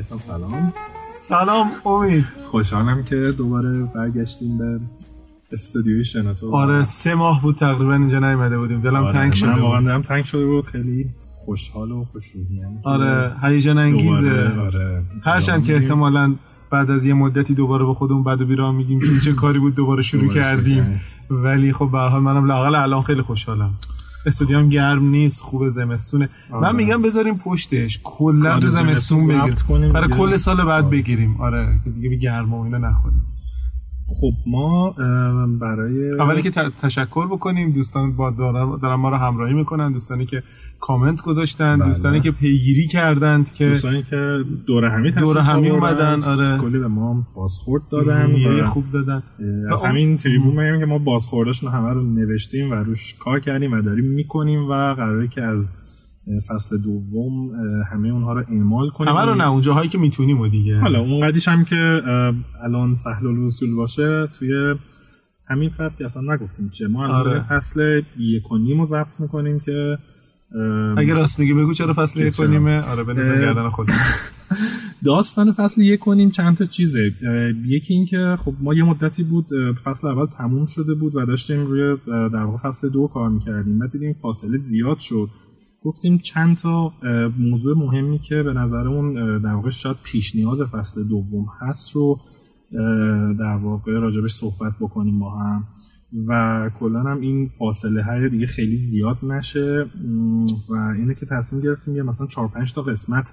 میسم سلام. سلام امید خوشحالم که دوباره برگشتیم به استودیوی شنوتو. آره سه ماه بود تقریبا اینجا نیومده بودیم. دلم آره، تنگ شده بود. دلم تنگ شده بود. خیلی خوشحال و خوشروحی آره هیجان انگیزه. آره هرچند که احتمالا بعد از یه مدتی دوباره به خودمون بد و بیراه میگیم که چه کاری بود دوباره شروع دوباره شروع کردیم. کردیم. ولی خب به هر حال منم لاقل الان خیلی خوشحالم. استودیو هم گرم نیست خوب زمستونه. آره. من میگم بذاریم پشتش. کلا آره، تو زمستون زمستون بگیریم برای. کل سال بعد بگیریم. آره که دیگه به گرما و اینا نخوریم خب ما برای اولی که تشکر بکنیم. دوستان با دارن, ما رو همراهی می‌کنن. دوستانی که کامنت گذاشتن. بله. دوستانی که پیگیری کردند که دوستانی که دور همی دور همی اومدن، آره. کلی به ما بازخورد دادن. و خوب دادن. از همین تریبون میگم که ما بازخورداشون همه رو نوشتیم و روش کار کردیم و داریم می‌کنیم و قراره که از فصل دوم همه اونها رو اعمال کنیم. همه رو نه اون جاهایی که می‌تونیم و دیگه. حالا اون قدیش هم که الان سهل الوصول باشه توی همین فصل که اصلا نگفتیم چه ما الان آره. فصل یک و نیم رو ضبط می‌کنیم که اگه راست میگی بگو چرا فصل یک؟ کنیمه آره اه، گردن خودم. داستان فصل یک کنیم چند تا چیزه. یکی این که خب ما یه مدتی بود فصل اول تموم شده بود و داشتیم روی در واقع فصل دو کار می‌کردیم. بعد دیدیم فاصله زیاد شد. گفتیم چند تا موضوع مهمی که به نظرمون در واقع شاید پیش نیاز فصل دوم هست رو در واقع راجبش صحبت بکنیم با هم. و کلا هم این فاصله های دیگه خیلی زیاد نشه. و اینه که تصمیم گرفتیم یه مثلا 4 5 تا قسمت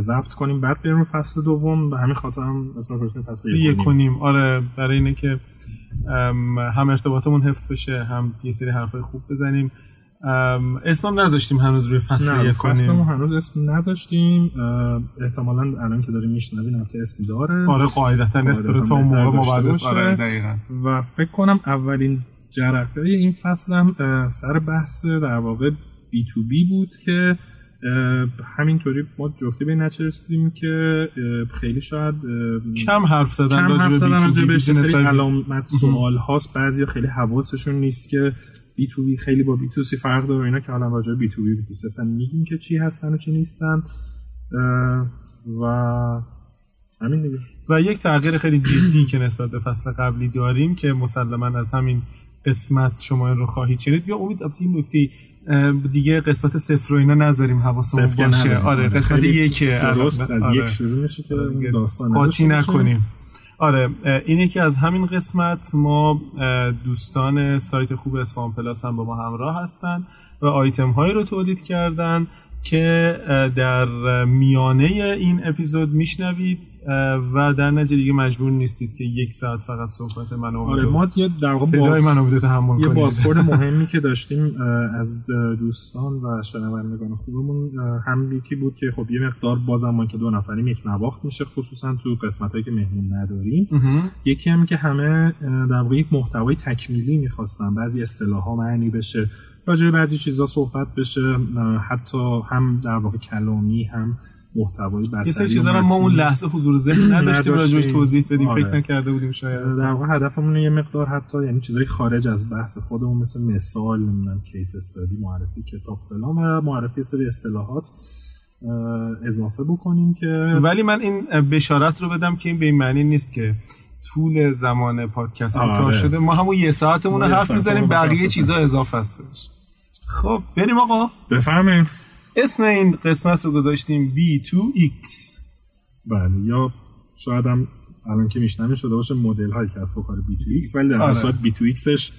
ضبط کنیم. بعد بریم فصل دوم. به همین خاطر هم اسم گذاشتیم فصل یک کنیم. کنیم آره برای اینه که هم ارتباطمون حفظ بشه هم یه سری حرفای خوب بزنیم. اسمم نذاشتیم هنوز روی فصل یک کنیم. هنوز اسم نذاشتیم. احتمالا الان که داریم میشنویم که اسم داره. آره قاعدتا اسم رو تا اون موقع ما. آره دقیقاً. و فکر کنم اولین جرقه این فصل هم سر بحث در واقع B2B بود که همینطوری ما جفتی به این نتیجه رسیدیم که خیلی شاید کم حرف زدن راجع به بهش. یه business سری های- علامت سوال هاست بعضی خیلی حواسشون نیست که B2B خیلی با B2C فرق داره اینا که حالا راجع بی تو بی بی تو سی اصلا میگیم که چی هستن و چی نیستن و همین دیگه و یک تغییر خیلی جدی که نسبت به فصل قبلی داریم که مسلما از همین قسمت شما این رو خواهید شنید یا امید البته این نکته دیگه قسمت صفر رو اینا نذاریم حواسمون باشه. آره قسمت یکه درست الان. از آره. یک شروع میشه که دیگه داستان قاطی. نکنیم آره اه، اینه که از همین قسمت ما دوستان سایت خوب اسفان پلاس هم با ما همراه هستن و آیتم هایی رو تولید کردن که در میانه این اپیزود میشنوید. و در نتیجه دیگه مجبور نیستید که یک ساعت فقط صحبت من آره ما یه در واقع صدای باز- من رو تحمل یه بازخورد مهمی که داشتیم از دوستان و شنوندگان خوبمون هم یکی بود که خب یه مقدار بازم ما که دو نفریم یک نواخت میشه خصوصا تو قسمت هایی که مهمون نداریم. یکی هم که همه در واقع یک محتوای تکمیلی می‌خواستن بعضی اصطلاح ها معنی بشه راجع به بعضی چیزا صحبت بشه حتی هم در واقع کلامی هم محتوای یه بصری سری و چیزا ما اون. لحظه حضور ذهن نداشتیم. راجبش توضیح بدیم آره. فکر نکرده بودیم شاید در واقع هدفمون یه مقدار حتی یعنی چیزای خارج از بحث خودمون مثل مثال نمی‌دونم کیس استادی معرفی کتاب فلان و معرفی سری اصطلاحات اضافه بکنیم که ولی من این بشارت رو بدم که این به این معنی نیست که طول زمان پادکست کوتاه. شده ما همون یه ساعتمون رو یه حرف می‌زنیم بقیه چیزا اضافه است بهش خب بریم آقا بفهمیم اسم این قسمت رو گذاشتیم B2X بله یا شاید هم الان که میشنوه شده باشه مدل های کسب و کار B2X ولی در آره. اصل B2Xش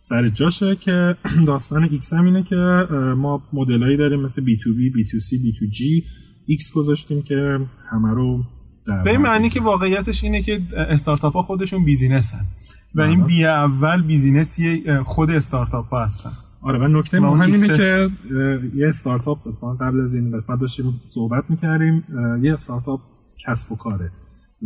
سر جاشه که داستان X هم اینه که ما مدل هایی داریم مثل B2B, B2C, B2G X گذاشتیم که همه رو در به این معنی که واقعیتش اینه که استارتاپ ها خودشون بیزینسن و این بله. B اول business ی خود استارتاپ ها هستن. آره و نکته مهم اینه که یه استارتاپ اتفاقا قبل از این قسمت داشتیم صحبت می‌کردیم یه استارتاپ کسب و کاره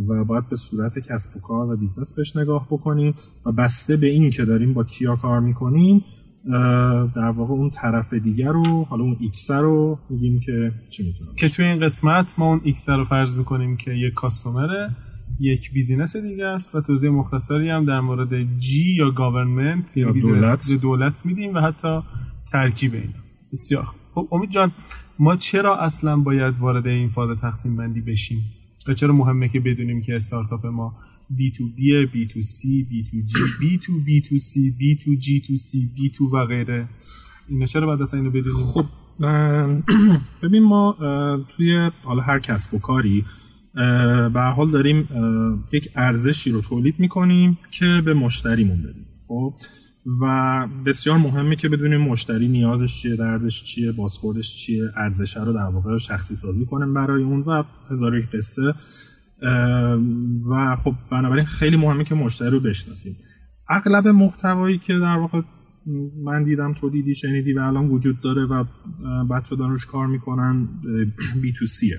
و باید به صورت کسب و کار و business بهش نگاه بکنیم و بسته به این که داریم با کیا کار می‌کنیم در واقع اون طرف دیگر رو حالا اون X رو میگیم که چی می‌تونه که توی این قسمت ما اون X رو فرض می‌کنیم که یک customer ه. یک business دیگه است و توضیح مختصری هم در مورد G یا government یا یا business دولت. دولت. دولت میدیم و حتی ترکیب این بسیار. خب امید جان ما چرا اصلا باید وارد این فاز تقسیم بندی بشیم و چرا مهمه که بدونیم که استارتاپ ما B2B, B2C, B2G, B2B2C, B2G2C, B2 و غیره اینا چرا باید اصلا اینو بدونیم خب ببین ما توی حالا هر کسب و کاری به حال داریم یک ارزشی رو تولید می‌کنیم که به مشتریمون بدیم خب؟ و بسیار مهمه که بدونیم مشتری نیازش چیه دردش چیه بازخوردش چیه ارزش رو در واقع شخصی سازی کنیم برای اون و هزار یک قصه. و خب بنابراین خیلی مهمه که مشتری رو بشناسیم. اغلب محتوایی که در واقع من دیدم تو دیدی شنیدی و الان وجود داره و بچه دارن روش کار می‌کنن بی تو سیه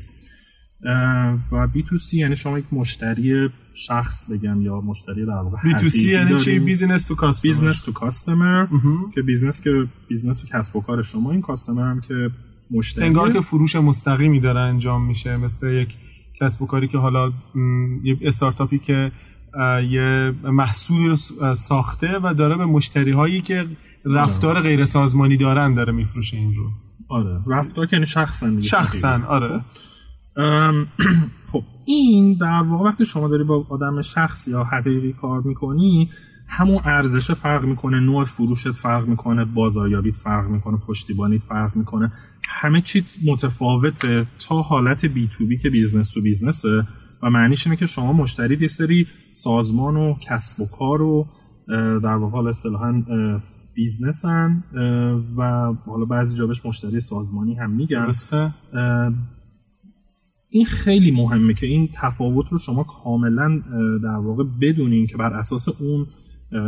و بی تو سی یعنی شما یک مشتری شخص بگم یا مشتری در واقع B2C یعنی چی؟ business to customer business to customer که business که business کسب و کار شما این customer هم که مشتری. انگار که فروش مستقیمی داره انجام میشه مثل یک کسب و کاری که حالا یه استارتاپی که یه محصول ساخته و داره به مشتری هایی که رفتار آره. غیر سازمانی دارن داره میفروشه این رو. آره. رفتار که یعنی شخصا شخصا آره. خب این در واقع وقتی شما داری با آدم شخص یا حقیقی کار می‌کنی همون ارزش فرق می‌کنه. نوع فروشت فرق می‌کنه بازاریابیت فرق می‌کنه پشتیبانیت فرق می‌کنه. همه چی متفاوته. تا حالت B2B که business to business ه و معنیش اینه که شما مشتری یه سری سازمان و کسب و کار و در واقع اصطلاحا بیزنسن و حالا بعضی جابش مشتری سازمانی هم میگن. این خیلی مهمه که این تفاوت رو شما کاملا در واقع بدونین که بر اساس اون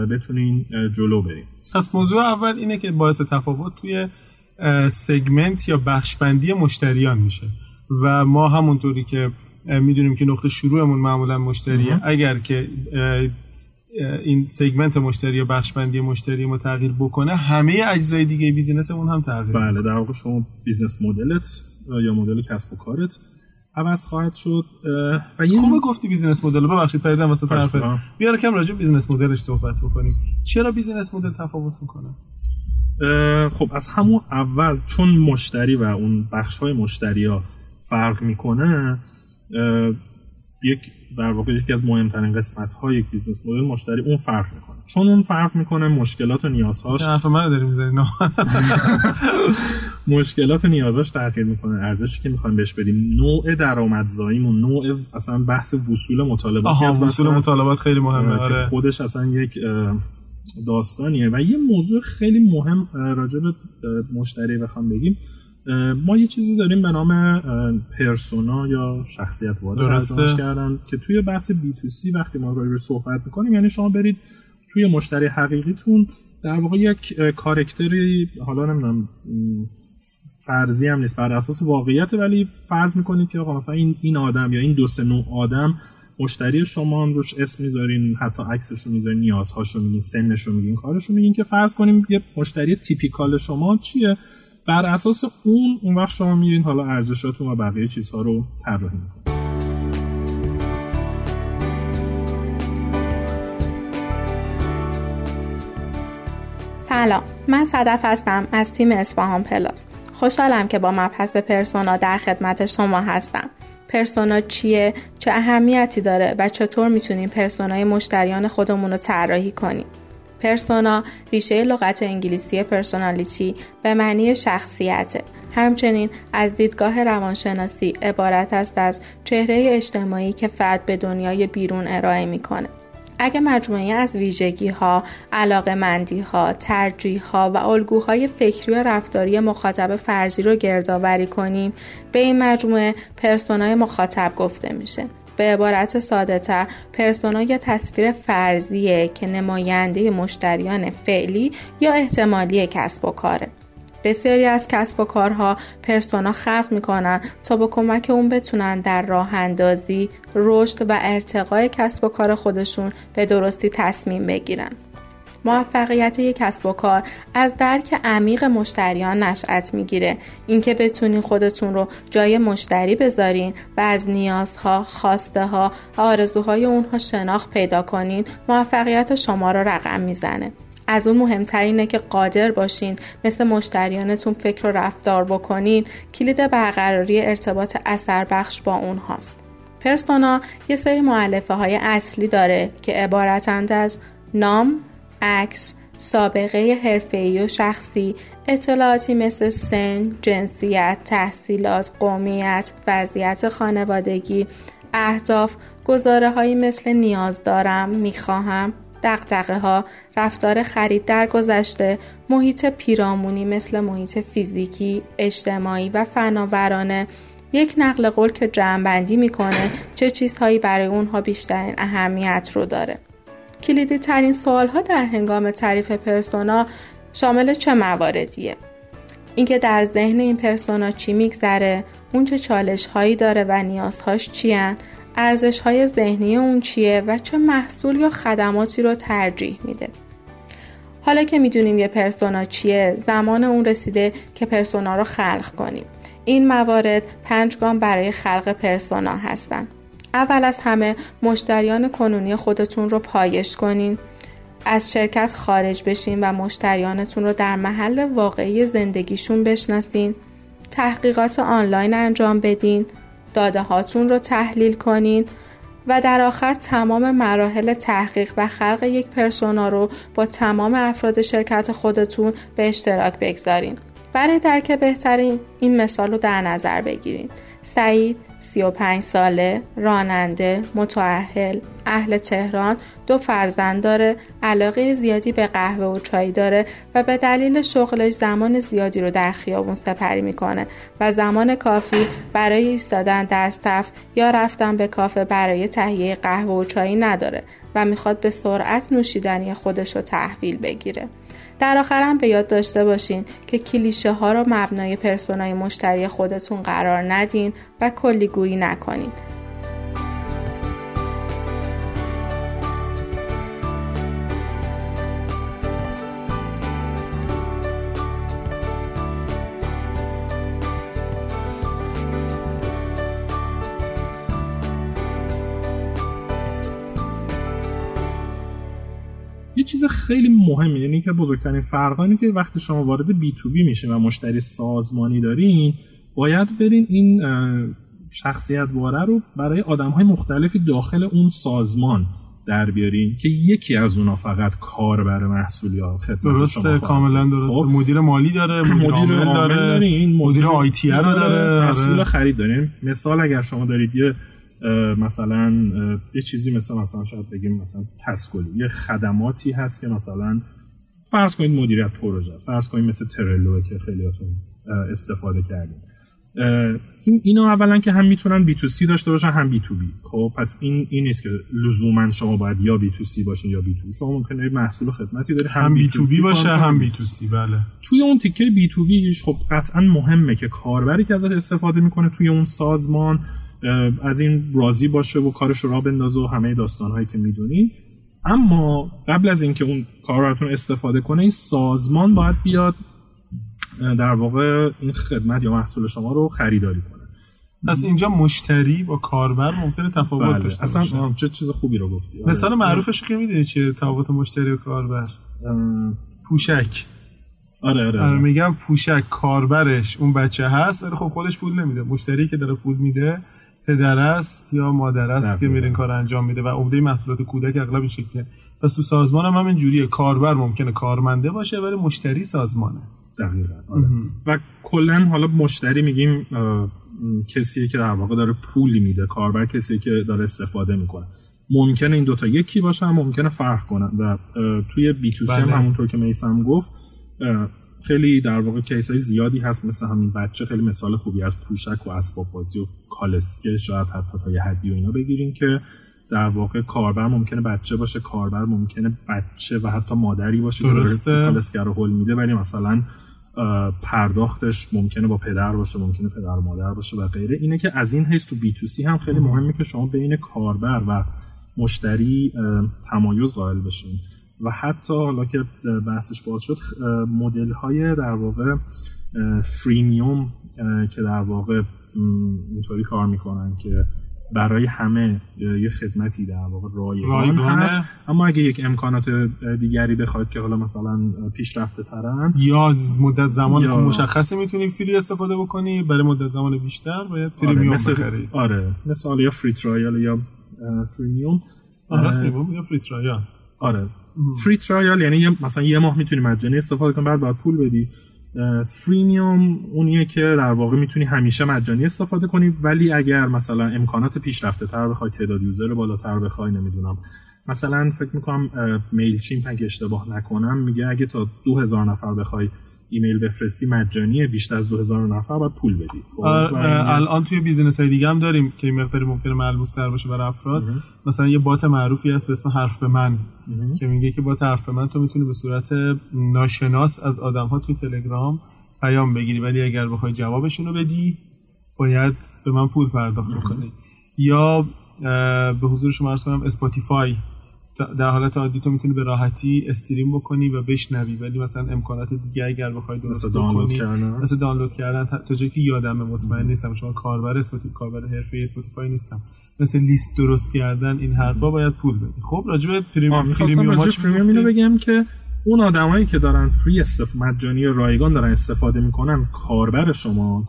بتونین جلو بریم پس موضوع اول اینه که باعث تفاوت توی سگمنت یا بخشبندی مشتریان میشه. و ما همونطوری که می‌دونیم که نقطه شروعمون معمولا مشتریه. اگر که این segment مشتری یا بخشبندی مشتری ما تغییر بکنه همه اجزای دیگه business مون هم تغییر بله در واقع شما business model ت یا مدل کسب و کارت عوض خواهد شد و یه خوبه گفتی business model ببخشید پریدم واسه طرف بیار کم راجع business model ش صحبت بکنیم. چرا business model تفاوت می‌کنه؟ خب از همون اول چون مشتری و اون بخش های مشتری ها فرق می‌کنه یک در واقع یکی از مهمترین قسمت های یک business model مشتری اون فرق می‌کنه. چون اون فرق می‌کنه مشکلات و نیازهاش. حرف من داریم مشکلات و نیازهاش تغییر می‌کنه. ارزشی که می‌خوایم بهش بدیم نوع درآمدزاییمون نوع اصلا بحث وصول مطالبات. آها وصول مطالبات خیلی مهمه. آره. که خودش اصلا یک داستانیه. و یه موضوع خیلی مهم راجع به مشتری بخوام بگیم. ما یه چیزی داریم به نام پرسونا یا شخصیت وارد کردن که توی بحث بی تو سی وقتی ما راجع صحبت می‌کنیم یعنی شما برید توی مشتری حقیقیتون در واقع یک کارکتری حالا نمی‌دونم فرضی هم نیست. بر اساس واقعیت ولی فرض می‌کنید که آقا مثلا این این آدم یا این دو سه نوع آدم مشتری شما هم روش اسم می‌ذارین حتی عکسش رو می‌ذارین نیازهاش رو میگین سنش رو میگین کارش رو میگین که فرض کنیم یه مشتری تیپیکال شما چیه؟ بر اساس اون اون وقت شما میرین حالا ارزشاتون و بقیه چیزها رو طراحی می‌کنید. سلام. من صدف هستم از تیم اسفهان پلاس. خوشحالم که با مبحث پرسونا در خدمت شما هستم. persona چیه؟ چه اهمیتی داره و چطور می‌تونیم persona ی مشتریان خودمون رو طراحی کنیم؟ persona ریشه لغت انگلیسی personality به معنی شخصیته. همچنین از دیدگاه روانشناسی عبارت است از چهره اجتماعی که فرد به دنیای بیرون ارائه می‌کنه. اگه مجموعه از ویژگی ها، علاقه مندی ها، ترجیح ها و الگوهای فکری و رفتاری مخاطب فرضی رو گردآوری کنیم به این مجموعه پرسونای مخاطب گفته میشه. به عبارت ساده تر پرسونا یا تصویر فرضیه که نماینده مشتریان فعلی یا احتمالی کسب و کاره. بسیاری از کسب و کارها پرسونا خلق می‌کنن تا با کمک اون بتونن در راه اندازی، رشد و ارتقای کسب و کار خودشون به درستی تصمیم بگیرن. موفقیت یک کسب و کار از درک عمیق مشتریان نشأت می‌گیره اینکه بتونین خودتون رو جای مشتری بذارین و از نیازها، خواسته ها آرزوهای اونها شناخت پیدا کنین موفقیت شما رو رقم می‌زنه از اون مهمتر اینه که قادر باشین مثل مشتریانتون فکر و رفتار بکنین کلید برقراری ارتباط اثر بخش با اون هاست. پرسونا یه سری معلفه های اصلی داره که عبارتند از نام، عکس، سابقه حرفه‌ای و شخصی، اطلاعاتی مثل سن، جنسیت، تحصیلات، قومیت، وضعیت خانوادگی، اهداف، گزاره مثل نیاز دارم، می‌خواهم، دقدقه ها، رفتار خرید در گذشته، محیط پیرامونی مثل محیط فیزیکی، اجتماعی و فناورانه یک نقل قول که جمعبندی می‌کنه چه چیزهایی برای اونها بیشترین اهمیت رو داره. کلیدی ترین سوال ها در هنگام تعریف پرسونا شامل چه مواردیه؟ اینکه در ذهن این پرسونا چی میگذره، اون چه چالش هایی داره و نیازهاش چیان، ارزش های ذهنی اون چیه و چه محصول یا خدماتی رو ترجیح میده. حالا که می‌دونیم یه پرسونا چیه، زمان اون رسیده که پرسونا رو خلق کنیم. این موارد پنج گام برای خلق پرسونا هستند. اول از همه مشتریان کنونی خودتون رو پایش کنین از شرکت خارج بشین و مشتریانتون رو در محل واقعی زندگیشون بشناسین تحقیقات آنلاین انجام بدین داده هاتون رو تحلیل کنین و در آخر تمام مراحل تحقیق و خلق یک پرسونا رو با تمام افراد شرکت خودتون به اشتراک بگذارین. برای درک بهترین این مثال رو در نظر بگیرید سعید 35 ساله، راننده، متعهل، اهل تهران، دو فرزند داره، علاقه زیادی به قهوه و چای داره و به دلیل شغلش زمان زیادی رو در خیابون سپری می‌کنه و زمان کافی برای ایستادن در صف یا رفتن به کافه برای تهیه قهوه و چای نداره و می‌خواد به سرعت نوشیدنی خودش رو تحویل بگیره. در آخرم به یاد داشته باشین که کلیشه ها را مبنای پرسونای مشتری خودتون قرار ندین و کلیگویی نکنین. چیز خیلی مهمه یعنی که بزرگترین فرق که وقتی شما وارد بی تو بی میشه و مشتری سازمانی دارین باید برین این شخصیت واره رو برای آدم های مختلفی داخل اون سازمان در بیارین که یکی از اونا فقط کار برای محصول یا خدمت درسته کاملا درسته خب. مدیر مالی داره مدیر, مدیر عامل داره مدیر آیتی داره, داره مسئول آره. خرید داریم مثال اگر شما دارید یه مثلا یه چیزی مثل مثلا شاید بگیم مثلا تسکولی یه خدماتی هست که مثلا فرض کنید مدیریت پروژه است. فرض کنید مثل ترلو که خیلیاتون استفاده کردیم. این اینا اولا که هم می‌تونن B2C داشته باشن هم B2B. خب پس این این نیست که لزوما شما باید یا B2C باشین یا B2B شما ممکنه محصول خدمتی داره هم بی تو بی باشه هم بی تو سی بله. توی اون تیکه B2B ش خب قطعا مهمه که کاربری که ازش استفاده می‌کنه توی اون سازمان از این راضی باشه و کارش رو را بندازه و همه داستانهایی که می‌دونین اما قبل از اینکه اون کاربرتون استفاده کنه این سازمان باید بیاد در واقع این خدمت یا محصول شما رو خریداری کنه. پس اینجا مشتری با کاربر ممکنه تفاوت بله. داشته اصلا چه چیز خوبی رو گفتی. آره. مثال معروفش که می‌دونی چیه تفاوت مشتری و کاربر؟ پوشک. آره آره, آره. میگم پوشک کاربرش اون بچه هست ولی خب خودش پول نمیده. مشتری که داره پول میده پدر است یا مادر است که میره این کار انجام میده و عمده محصولات کودک اغلب این شکلیه. پس تو سازمان هم همین جوریه. کاربر ممکنه کارمنده باشه ولی مشتری سازمانه. دقیقا. آره. و کلا حالا مشتری میگیم کسیه که در واقع داره پولی میده. کاربر کسی که داره استفاده می‌کنه. ممکنه این دوتا یکی باشه هم ممکنه فرق کنن. و توی بی تو سی هم بله. همونطور که میسم گفت خیلی در واقع کیس های زیادی هست مثل همین بچه خیلی مثال خوبی از پوشک و اسباب بازی و کالسکه شاید حتی تا یه حدی و اینا بگیریم که در واقع کاربر ممکنه بچه باشه کاربر ممکنه بچه و حتی مادری باشه درسته. که کالسکه رو حل میده ولی مثلا پرداختش ممکنه با پدر باشه ممکنه پدر و مادر باشه و غیره اینه که از این حیث تو بی تو سی هم خیلی مهمه که شما بین کاربر و مشتری تمایز قائل بشین و حتی حالا که بحثش باز شد مدل های در واقع فریمیوم که در واقع اینطوری کار می‌کنن که برای همه یه خدمتی در واقع رایگان هست. اما اگه یک امکانات دیگری بخواد که حالا مثلا پیشرفته ترن یا مدت زمان یا... مشخصی می‌تونی free استفاده بکنی برای مدت زمان بیشتر باید premium آره بخری. آره مثل یا free trial یا premium آره یا free trial آره. free trial یعنی مثلا یه ماه می‌تونی مجانی استفاده کنی بعد باید پول بدی. freemium اونیه که در واقع می‌تونی همیشه مجانی استفاده کنی ولی اگر مثلا امکانات پیشرفته تر بخوای تعداد user بالاتر بخوای نمی‌دونم. مثلا فکر می‌کنم Mailchimp اگه اشتباه نکنم میگه اگه تا 2000 نفر بخوای ایمیل بفرستی مجانیه بیشتر از 2000 نفر باید پول بدی. خب، الان توی business های دیگه هم داریم که این مقداری ممکنه ملموس تر باشه برای افراد. مثلا یه bot معروفی هست به اسم حرف به من که میگه که bot حرف به من تو می‌تونی به صورت ناشناس از آدم ها توی تلگرام پیام بگیری ولی اگر بخوای جوابشون رو بدی باید به من پول پرداخت بکنی. یا به حضور شما عرض کنم Spotify. در حالت عادی تو می‌تونی به راحتی stream بکنی و بشنوی ولی مثلا امکانات دیگه اگر بخوای درست مثل دانلود کردن. مثل دانلود کردن تا جایی که یادم مطمئن نیستم شما کاربر Spotify کاربر حرفه Spotify نیستم. مثل لیست درست کردن این حرفا باید پول بدی. خب راجع به freemium freemium اینو بگم که اون آدمایی که دارن free stuff مجانی رایگان دارن استفاده می‌کنن کاربر شما.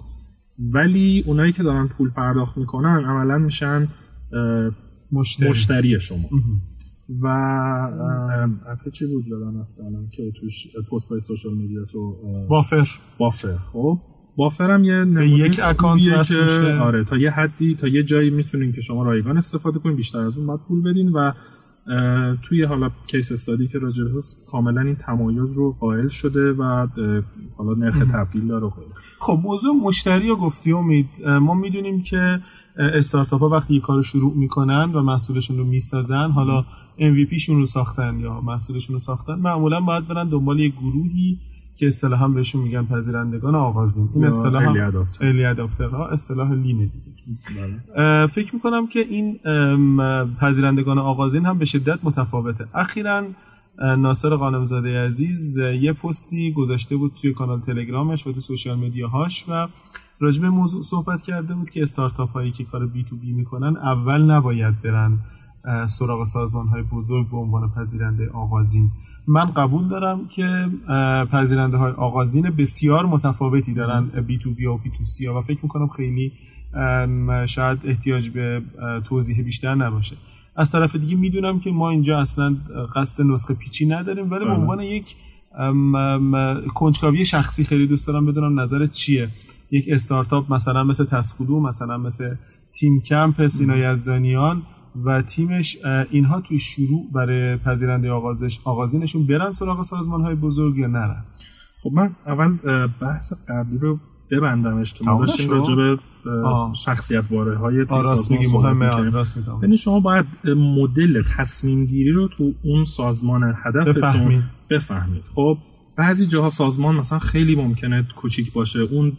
ولی اونایی که دارن پول پرداخت می‌کنن عملا میشن مشتری, مشتری شما. و app چی بود یادم رفت الان که توش پست های social media تو Buffer. Buffer. خب Buffer هم یه یک account میشه. آره تا یه حدی تا یه جایی می‌تونین که شما رایگان استفاده کنین بیشتر از اون باید پول بدین و توی حالا case study که راجع هست کاملا این تمایز رو قائل شده و حالا نرخ تبدیل داره خب. موضوع مشتری رو گفتی امید. ما می‌دونیم که استارتاپ ها وقتی یه کار شروع می‌کنن و محصولشون رو می‌سازن حالا MVP شون رو ساختن یا محصولشون رو ساختن معمولا باید برن دنبال یه گروهی که اصطلاح هم بهشون میگن پذیرندگان آغازین. این اصطلاح الی اداپترها اصطلاح لینه دیگه. بله. فکر می‌کنم که این پذیرندگان آغازین هم به شدت متفاوته. اخیرا ناصر قانمزاده عزیز یه پستی گذاشته بود توی کانال تلگرامش و تو سوشال میدیاهاش و راجب موضوع صحبت کرده بود که استارتاپ هایی که کار بی تو بی می‌کنن اول نباید برن سراغ سازمان های بزرگ به عنوان پذیرنده آغازین. من قبول دارم که پذیرنده های آغازین بسیار متفاوتی دارن بی تو بی و بی تو سی و فکر می‌کنم خیلی شاید احتیاج به توضیح بیشتر نباشه. از طرف دیگه می‌دونم که ما اینجا اصلا قصد نسخه پیچی نداریم ولی به بله. عنوان یک کنجکاوی شخصی خیلی دوست دارم بدونم نظرت چیه. یک استارتاپ مثلا مثل تسکودو مثلا مثل تیم کمپ سینا یزدانیان و تیمش اینها توی شروع برای پذیرنده آغازش آغازینشون برن سراغ سازمان های بزرگ یا نرن؟ خب من اول بحث قبلی رو ببندمش که ما داشتیم راجع به شخصیت واره های سازمان مهمه یعنی شما باید مدل تصمیم گیری رو تو اون سازمان هدفتون بفهمید بفهمید. خب بعضی جاها سازمان مثلا خیلی ممکنه کوچیک باشه. اون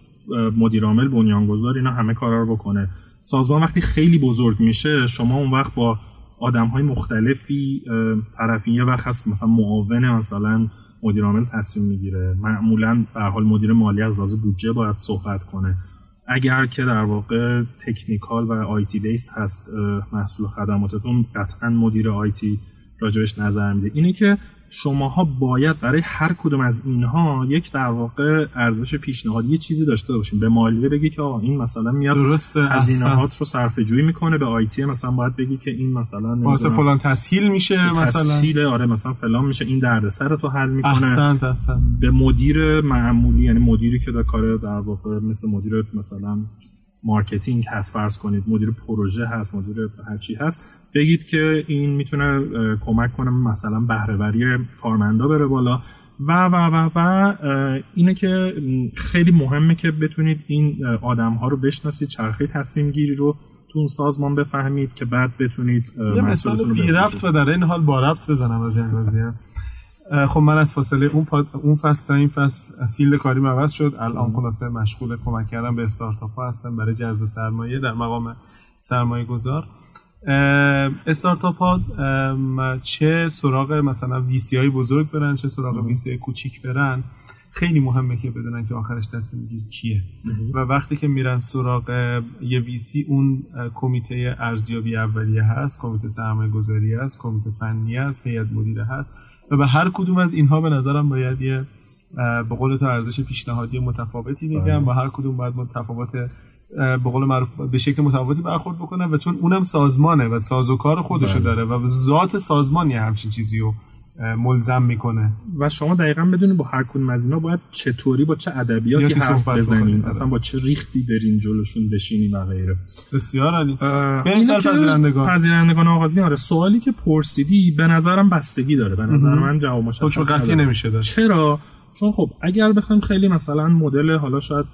مدیرعامل بنیانگذار اینا همه کارا رو بکنه. سازمان وقتی خیلی بزرگ میشه شما اون وقت با آدم های مختلفی طرفین یه وقت هست مثلا معاون مثلا مدیر عامل تصمیم می‌گیره. معمولا به حال مدیر مالی از لحاظ بودجه باید صحبت کنه. اگر که در واقع تکنیکال و آیتی بیست هست محصول خدماتتون قطعا مدیر آیتی راجبش نظر میده. اینه که شماها باید برای هر کدوم از اینها یک در واقع ارزش پیشنهادی یه چیزی داشته باشین به مالیه بگی که آقا این مثلا میاد درسته هزینه‌هات رو صرفه جویی می‌کنه. به آیتی مثلا باید بگی که این مثلا واسه فلان تسهیل میشه مثلا. تسهیل آره مثلا فلان میشه. این دردسر تو حل می‌کنه. احسنت احسنت. به مدیر معمولی یعنی مدیری که در کار در واقع مثل مدیر مثلا marketing هست فرض کنید. مدیر پروژه هست مدیر هرچی هست. بگید که این می‌تونه کمک کنه مثلا بهرهوری کارمندا بره بالا. و و و و اینه که خیلی مهمه که بتونید این آدم ها رو بشناسید چرخه تصمیم گیری رو تو اون سازمان بفهمید که بعد بتونید یه مثال بی ربط و در این حال با ربط بزنم از این قضیه. خب من از فاصله اون. اون فصل تا این فصل field کاری عوض شد. الان خلاصه مشغول کمک کردم به استارتاپ ها هستم برای جذب سرمایه در مقام سرمایه گذار استارتاپ ها چه سراغ مثلا VC های بزرگ برن چه سراغ VC های کوچیک برن خیلی مهمه که بدونن که آخرش تصمیم میگیر کیه. و وقتی که میرن سراغ یه ویسی اون کمیته ارزیابی اولیه هست کمیته سرمایه گذاری هست کمیته فنی هست هیئت مدیره هست. و به هر کدوم از اینها به نظرم باید یه به قول تو ارزش پیشنهادی متفاوتی میگم. و هر کدوم باید متفاوت به قول معروف به شکل متفاوتی برخورد بکنه و چون اونم سازمانه و سازوکار خودشو بله. داره و ذات سازمانی همچین چیزی رو ملزم می‌کنه. و شما دقیقا بدونید با هر کدوم از اینا باید چطوری با چه ادبیاتی حرف بزنین. آره. اصلا با چه ریختی برین جلوشون بشینین و غیره. بسیار عالی. بریم سر پذیرندگان. پذیرندگان آغازی آره سوالی که پرسیدی به نظرم بستگی داره. به نظر من جواب مشخص قطعی نمیشه داشت. چرا؟ چون خب اگر بخوایم خیلی مثلا مدل حالا شاید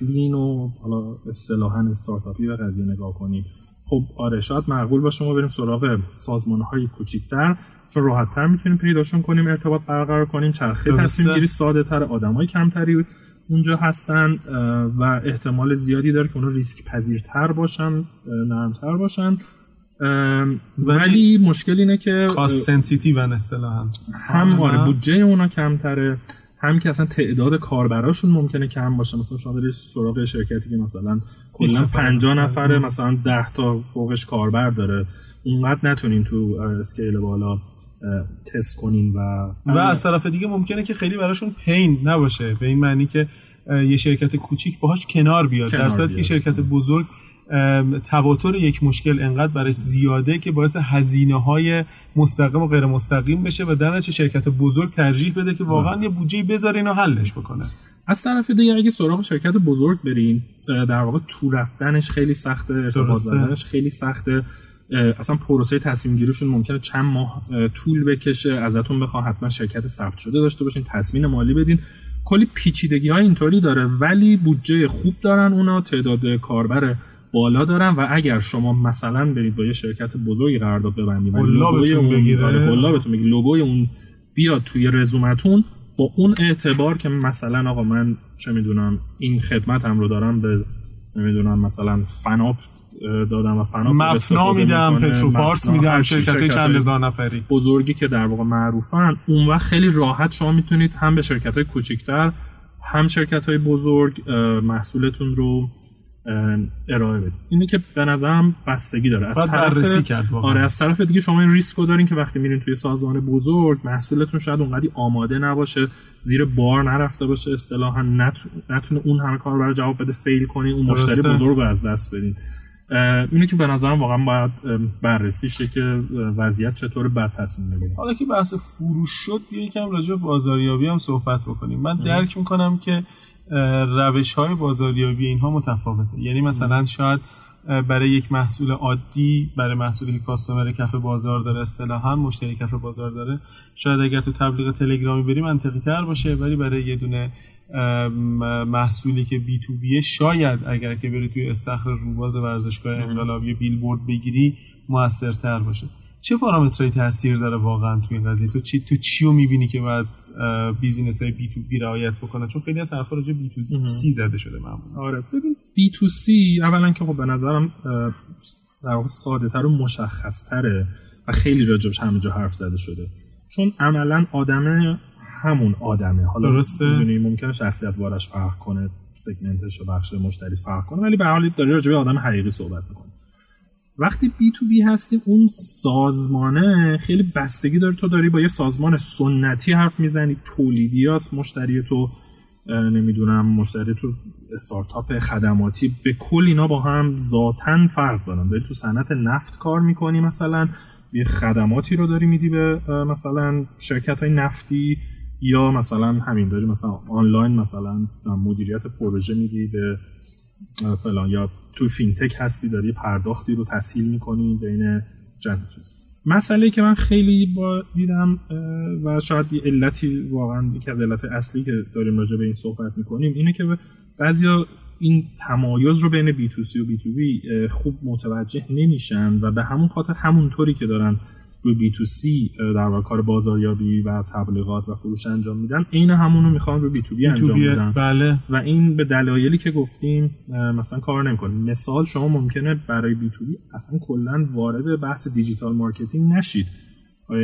لین و حالا اصطلاحا استارتاپی و قضیه نگاه کنیم. خب آره شاید معقول باشه ما بریم سراغ سازمان های کوچیکتر چون راحت تر می‌تونیم پیداشون کنیم ارتباط برقرار کنیم چرخه تصمیم گیری ساده تر کمتری اونجا هستن و احتمال زیادی داره که اونا ریسک پذیرتر باشن نرمتر باشن. ولی مشکل اینه که cost sensitive اصطلاحا. هم آره بودجه اونا کمتره. هم که اصلا تعداد کاربراشون ممکنه کم باشه. مثلا شما دارید سراغ شرکتی که مثلا کلا 50 نفره مثلا 10 تا فوقش کاربر داره. اونقدر نتونین تو اسکیل بالا تست کنین و و از طرف دیگه ممکنه که خیلی براشون پین نباشه. به این معنی که یه شرکت کوچیک باهاش کنار بیاد. در صورتی که شرکت بزرگ تواتر یک مشکل انقدر برای زیاده که باعث هزینه های مستقیم و غیر مستقیم بشه و در چه شرکت بزرگ ترجیح بده که واقعا بله. یه بودجه بذاره اینو حلش بکنه. از طرف دیگه اگه سراغ شرکت بزرگ برین در واقع تو رفتنش خیلی سخته ارتباط خیلی سخته. اصلا پروسه تصمیم گیریشون ممکنه چند ماه طول بکشه ازتون بخواه حتما شرکت ثبت شده داشته باشین تصمیم مالی بدین. کلی پیچیدگی های اینطوری داره ولی بودجه خوب دارن اونا تعداد کاربر بالا دارن و اگر شما مثلا برید با یه شرکت بزرگی قرارداد ببندید و لوگوی اون بگیره. بهتون لوگوی اون بیاد توی رزومتون با اون اعتبار که مثلا آقا من چه می‌دونم این خدمتم رو دارم به نمی‌دونم مثلا فناپ دادم و فناپ مفنا میدم پتروپارس میدم شرکت چند هزار نفری. بزرگی که در واقع معروفن اون وقت خیلی راحت شما می‌تونید هم به شرکت های کوچیکتر هم شرکت های بزرگ محصولتون رو ارائه بدید اینه که به نظرم بستگی داره. از طرف کرد آره از طرف دیگه شما این ریسکو دارین که وقتی میرین توی سازمان بزرگ محصولتون شاید اونقدی آماده نباشه زیر بار نرفته باشه اصطلاحا نتونه اون همه کار برای جواب بده فیل کنین اون مشتری بزرگ رو از دست بدین. اینه که به نظرم واقعا باید بررسی شه که وضعیت چطور بد تصمیم بگیریم حالا که بحث فروش شد بیا یکم راجع به بازاریابی هم صحبت بکنیم. من درک می‌کنم که روش های بازاریابی اینها متفاوته. یعنی مثلا شاید برای یک محصول عادی برای محصولی که کاستومر کف بازار داره اصطلاحا مشتری کف بازار داره شاید اگر تو تبلیغ تلگرامی بریم منطقی تر باشه ولی برای یه دونه محصولی که B2B ه شاید اگر که بری توی استخر روباز ورزشگاه انقلاب یه بیلبورد بگیری موثرتر باشه. چه پارامترهایی تاثیر داره واقعا توی این قضیه؟ تو چی تو چی رو می‌بینی که باید business های B2B رعایت بکنه چون خیلی از حرفا راجع B2C زده شده معمولا. آره. ببین B2C اولا که خب به نظرم در واقع ساده تر و مشخص تره و خیلی راجبش همه جا حرف زده شده. چون عملا آدم همون آدمه. حالا درسته؟ می‌دونی ممکنه شخصیت وارش فرق کنه سگمنتش و بخش مشتری فرق کنه ولی به حال داری راجع به آدم حقیقی صحبت می‌کنه. وقتی بی تو بی هستیم اون سازمانه خیلی بستگی داره. تو داری با یه سازمان سنتی حرف می‌زنی. تولیدی هست مشتری تو نمی‌دونم مشتری تو استارتاپ خدماتی. به کل اینا با هم ذاتا فرق دارن. داری تو صنعت نفت کار می‌کنی مثلا. یه خدماتی رو داری میدی به مثلا شرکت های نفتی یا مثلا همین داری مثلا آنلاین مثلا مدیریت پروژه میدی به فلان یا تو فینتک هستی داری پرداختی رو تسهیل می‌کنی بین چند چیز مسئله که من خیلی با دیدم و شاید یه علتی واقعا یکی از علت اصلی که داریم راجع به این صحبت می‌کنیم اینه که بعضیا این تمایز رو بین B2C و B2B خوب متوجه نمیشن و به همون خاطر همونطوری که دارن روی بی تو سی در واقع کار بازاریابی و تبلیغات و فروش انجام میدن. عین همونو می‌خوان روی B2B انجام بدن. بله. و این به دلایلی که گفتیم مثلا کار نمی‌کنه مثال شما ممکنه برای بی تو بی اصلا کلا وارد بحث digital marketing نشید.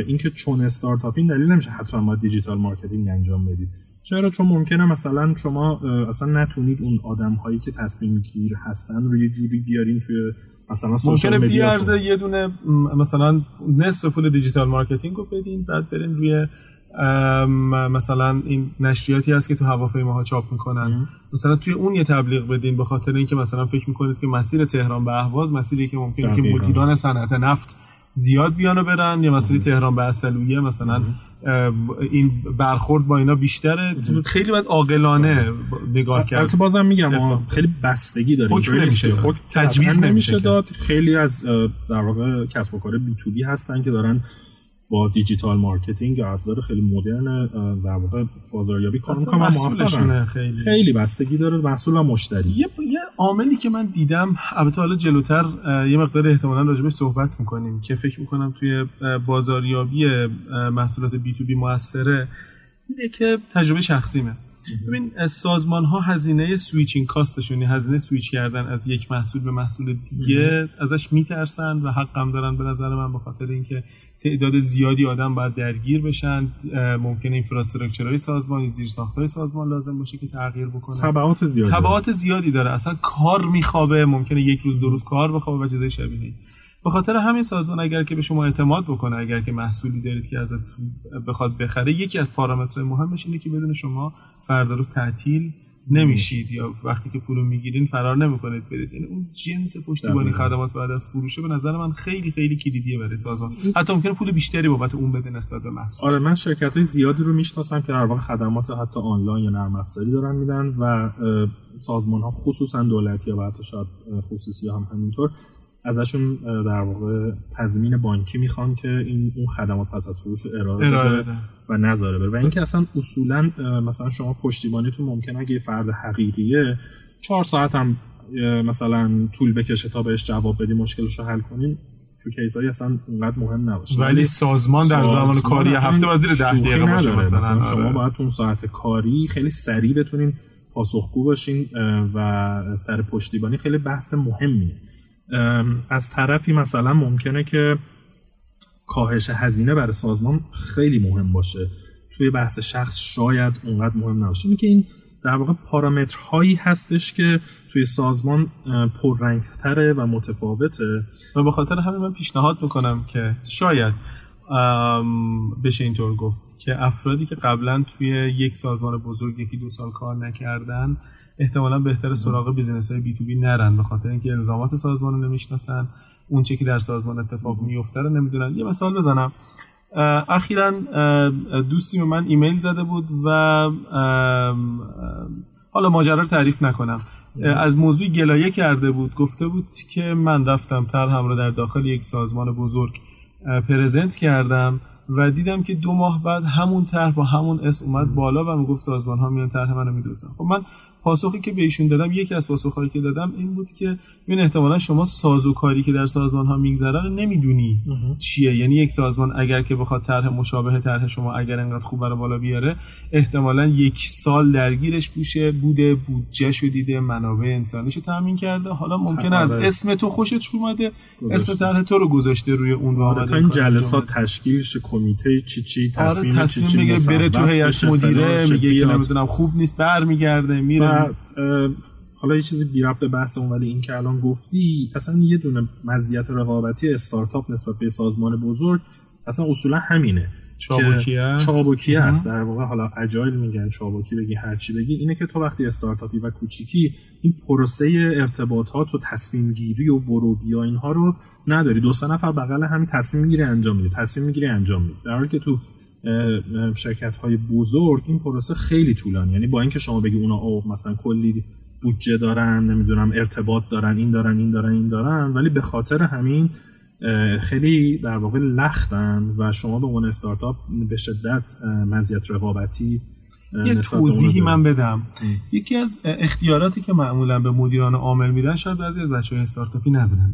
اینکه چون استارتاپین دلیل نمیشه حتما باید digital marketing انجام بدید. چرا؟ چون ممکنه مثلا شما اصلا نتونید اون آدم هایی که تصمیم گیر هستن رو یه جوری بیارین توی مثلا ممکنه بیارزه یه دونه مثلا نصف پول digital marketing رو بدین بعد برین روی مثلا این نشریاتی هست که تو هواپیماها چاپ می‌کنن. مثلا توی اون یه تبلیغ بدین به خاطر اینکه مثلا فکر می‌کنید که مسیر تهران به اهواز مسیری که ممکنه که مدیران صنعت نفت زیاد بیانو برن. یا مسیر تهران به عسلویه مثلا این برخورد با اینا بیشتره. خیلی باید عاقلانه نگاه کرد. البته بازم میگم خیلی بستگی داره. حکم نمیشه تجویز نمیشه داد. خیلی از در واقع کسب و کار B2B هستن که دارن با digital marketing ابزار خیلی مدرن در واقع بازاریابی کار می‌کنن خیلی. خیلی بستگی داره محصول و مشتری. یه یه عاملی که من دیدم البته حالا جلوتر یه مقدار احتمالا راجبش صحبت می‌کنیم که فکر می‌کنم توی بازاریابی محصولات B2B موثره اینه که تجربه شخصیمه. ببین سازمان ها هزینه switching cost شون یعنی هزینه سویچ کردن از یک محصول به محصول دیگه ازش میترسن و حقم دارن به نظر من به خاطر اینکه تعداد زیادی آدم باید درگیر بشن ممکنه infrastructure های سازمان زیرساخت های سازمان لازم باشه که تغییر بکنه تبعات زیادی. تبعات زیادی داره. اصلا کار میخوابه ممکنه یک روز دو روز کار بخوابه و چیزای شبیه به خاطر همین سازمان اگر که به شما اعتماد بکنه اگر که محصولی دارید که ازت بخواد بخره یکی از پارامترهای مهمش اینه که بدون شما فردا روز تعطیل نمیشید یا وقتی که پولو می‌گیرین فرار نمی‌کنید برید. یعنی اون جنس پشتیبانی خدمات بعد از فروشه به نظر من خیلی خیلی کلیدیه برای سازمان. حتی ممکنه پول بیشتری بابت اون بده نسبت به محصول. آره من شرکت های زیادی رو می‌شناسم که در واقع خدمات حتی آنلاین یا نرم افزاری دارن میدن و سازمان ها خصوصا دولتی یا حتی شاید خصوصی هم همینطور ازشون در واقع تضمین بانکی می‌خوان که این اون خدمات پس از فروش ارائه, ارائه و نذاره بره. و اینکه اصلا اصولا مثلا شما پشتیبانیتون ممکنه اگه یه فرد حقیقیه چهار ساعت هم مثلا طول بکشه تا بهش جواب بدی مشکلش رو حل کنین تو کیسایی اصلا اونقدر مهم نباشه. ولی سازمان در زمان کاری هفته وزیر ده دقیقه باشه مثلا, مثلا شما آره. باید اون ساعت کاری خیلی سریع بتونین پاسخگو باشین و سر پشتیبانی خیلی بحث مهمیه. از طرفی مثلا ممکنه که کاهش هزینه برای سازمان خیلی مهم باشه. توی بحث شخص شاید اونقدر مهم نباشه. که این در واقع پارامترهایی هستش که توی سازمان پررنگتره و متفاوته. و به خاطر همین من پیشنهاد می‌کنم که شاید بشه اینطور گفت که افرادی که قبلا توی یک سازمان بزرگ یکی دو سال کار نکردن احتمالا بهتر سراغ business های B2B نرن به خاطر اینکه الزامات سازمان رو نمی‌شناسن اون چه که در سازمان اتفاق میفته رو نمی‌دونن. یه مثال بزنم. اخیرا دوستی به من ایمیل زده بود و حالا ماجرا رو تعریف نکنم. از موضوع گلایه کرده بود گفته بود که من رفتم طرحم رو در داخل یک سازمان بزرگ پرزنت کردم و دیدم که دو ماه بعد همون طرح با همون اسم اومد بالا و می‌گفت سازمان ها میان طرح منو میدوزن. خب من پاسخی که بهشون دادم یکی از پاسخهایی که دادم این بود که این احتمالا شما سازوکاری که در سازمان ها میگذره رو نمی‌دونی چیه. یعنی یک سازمان اگر که بخواد طرح مشابه طرح شما اگر انقدر خوب برای بالا بیاره احتمالا یک سال درگیرش بوشه بوده بودجه شو دیده منابع انسانیشو تامین کرده. حالا ممکنه از اسم تو خوشت اومده اسم طرح تو رو گذاشته روی اون آره تا این جلسات تشکیل شه کمیته چی چی تصمیم, آره تصمیم بگیره بره تو هیئت مدیره میگه که نمی‌دونم خوب نیست برمیگرده میره حالا یه چیزی بی ربط به بحث اون ولی این که الان گفتی اصلا یه دونه مزیت رقابتی استارتاپ نسبت به سازمان بزرگ اصلا اصولا همینه چابکی است چابکی است در واقع حالا اجایل میگن چابکی بگی هرچی بگی. اینه که تو وقتی استارتاپی و کوچیکی این پروسه ارتباطات و تصمیم گیری و ورودی اینها رو نداری. دو سه نفر بغل همین تصمیم می‌گیری انجام میدی تصمیم می‌گیری انجام میدی. در حالی که تو شرکت های بزرگ این پروسه خیلی طولانی یعنی با اینکه شما بگی اونا او مثلا کلی بودجه دارن نمی‌دونم ارتباط دارن این دارن این دارن این دارن ولی به خاطر همین خیلی در واقع لختن و شما به عنوان استارتاپ به شدت مزیت رقابتی یه توضیحی من بدم. یکی از اختیاراتی که معمولا به مدیران عامل میدن شاید بعضی از بچه‌های استارتاپی ندونن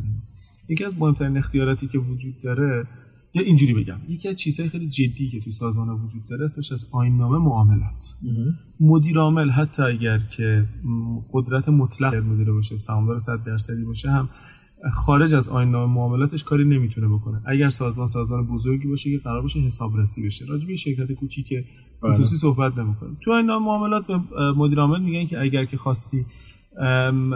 یکی از مهمترین اختیاراتی که وجود داره یا اینجوری بگم یکی از چیزهای خیلی جدی که تو سازمان وجود داره اسمش از آین نامه معاملات. مدیر عامل حتی اگر که قدرت مطلق مدیر باشه سهامدار 100 درصدی باشه هم خارج از آیین نامه معاملاتش کاری نمی‌تونه بکنه. اگر سازمان سازمان بزرگی باشه که قرار باشه حسابرسی بشه. راجع به شرکت کوچیک خصوصی صحبت نمی‌کنه. تو آیین نامه معاملات به مدیر عامل میگن که اگر که خواستی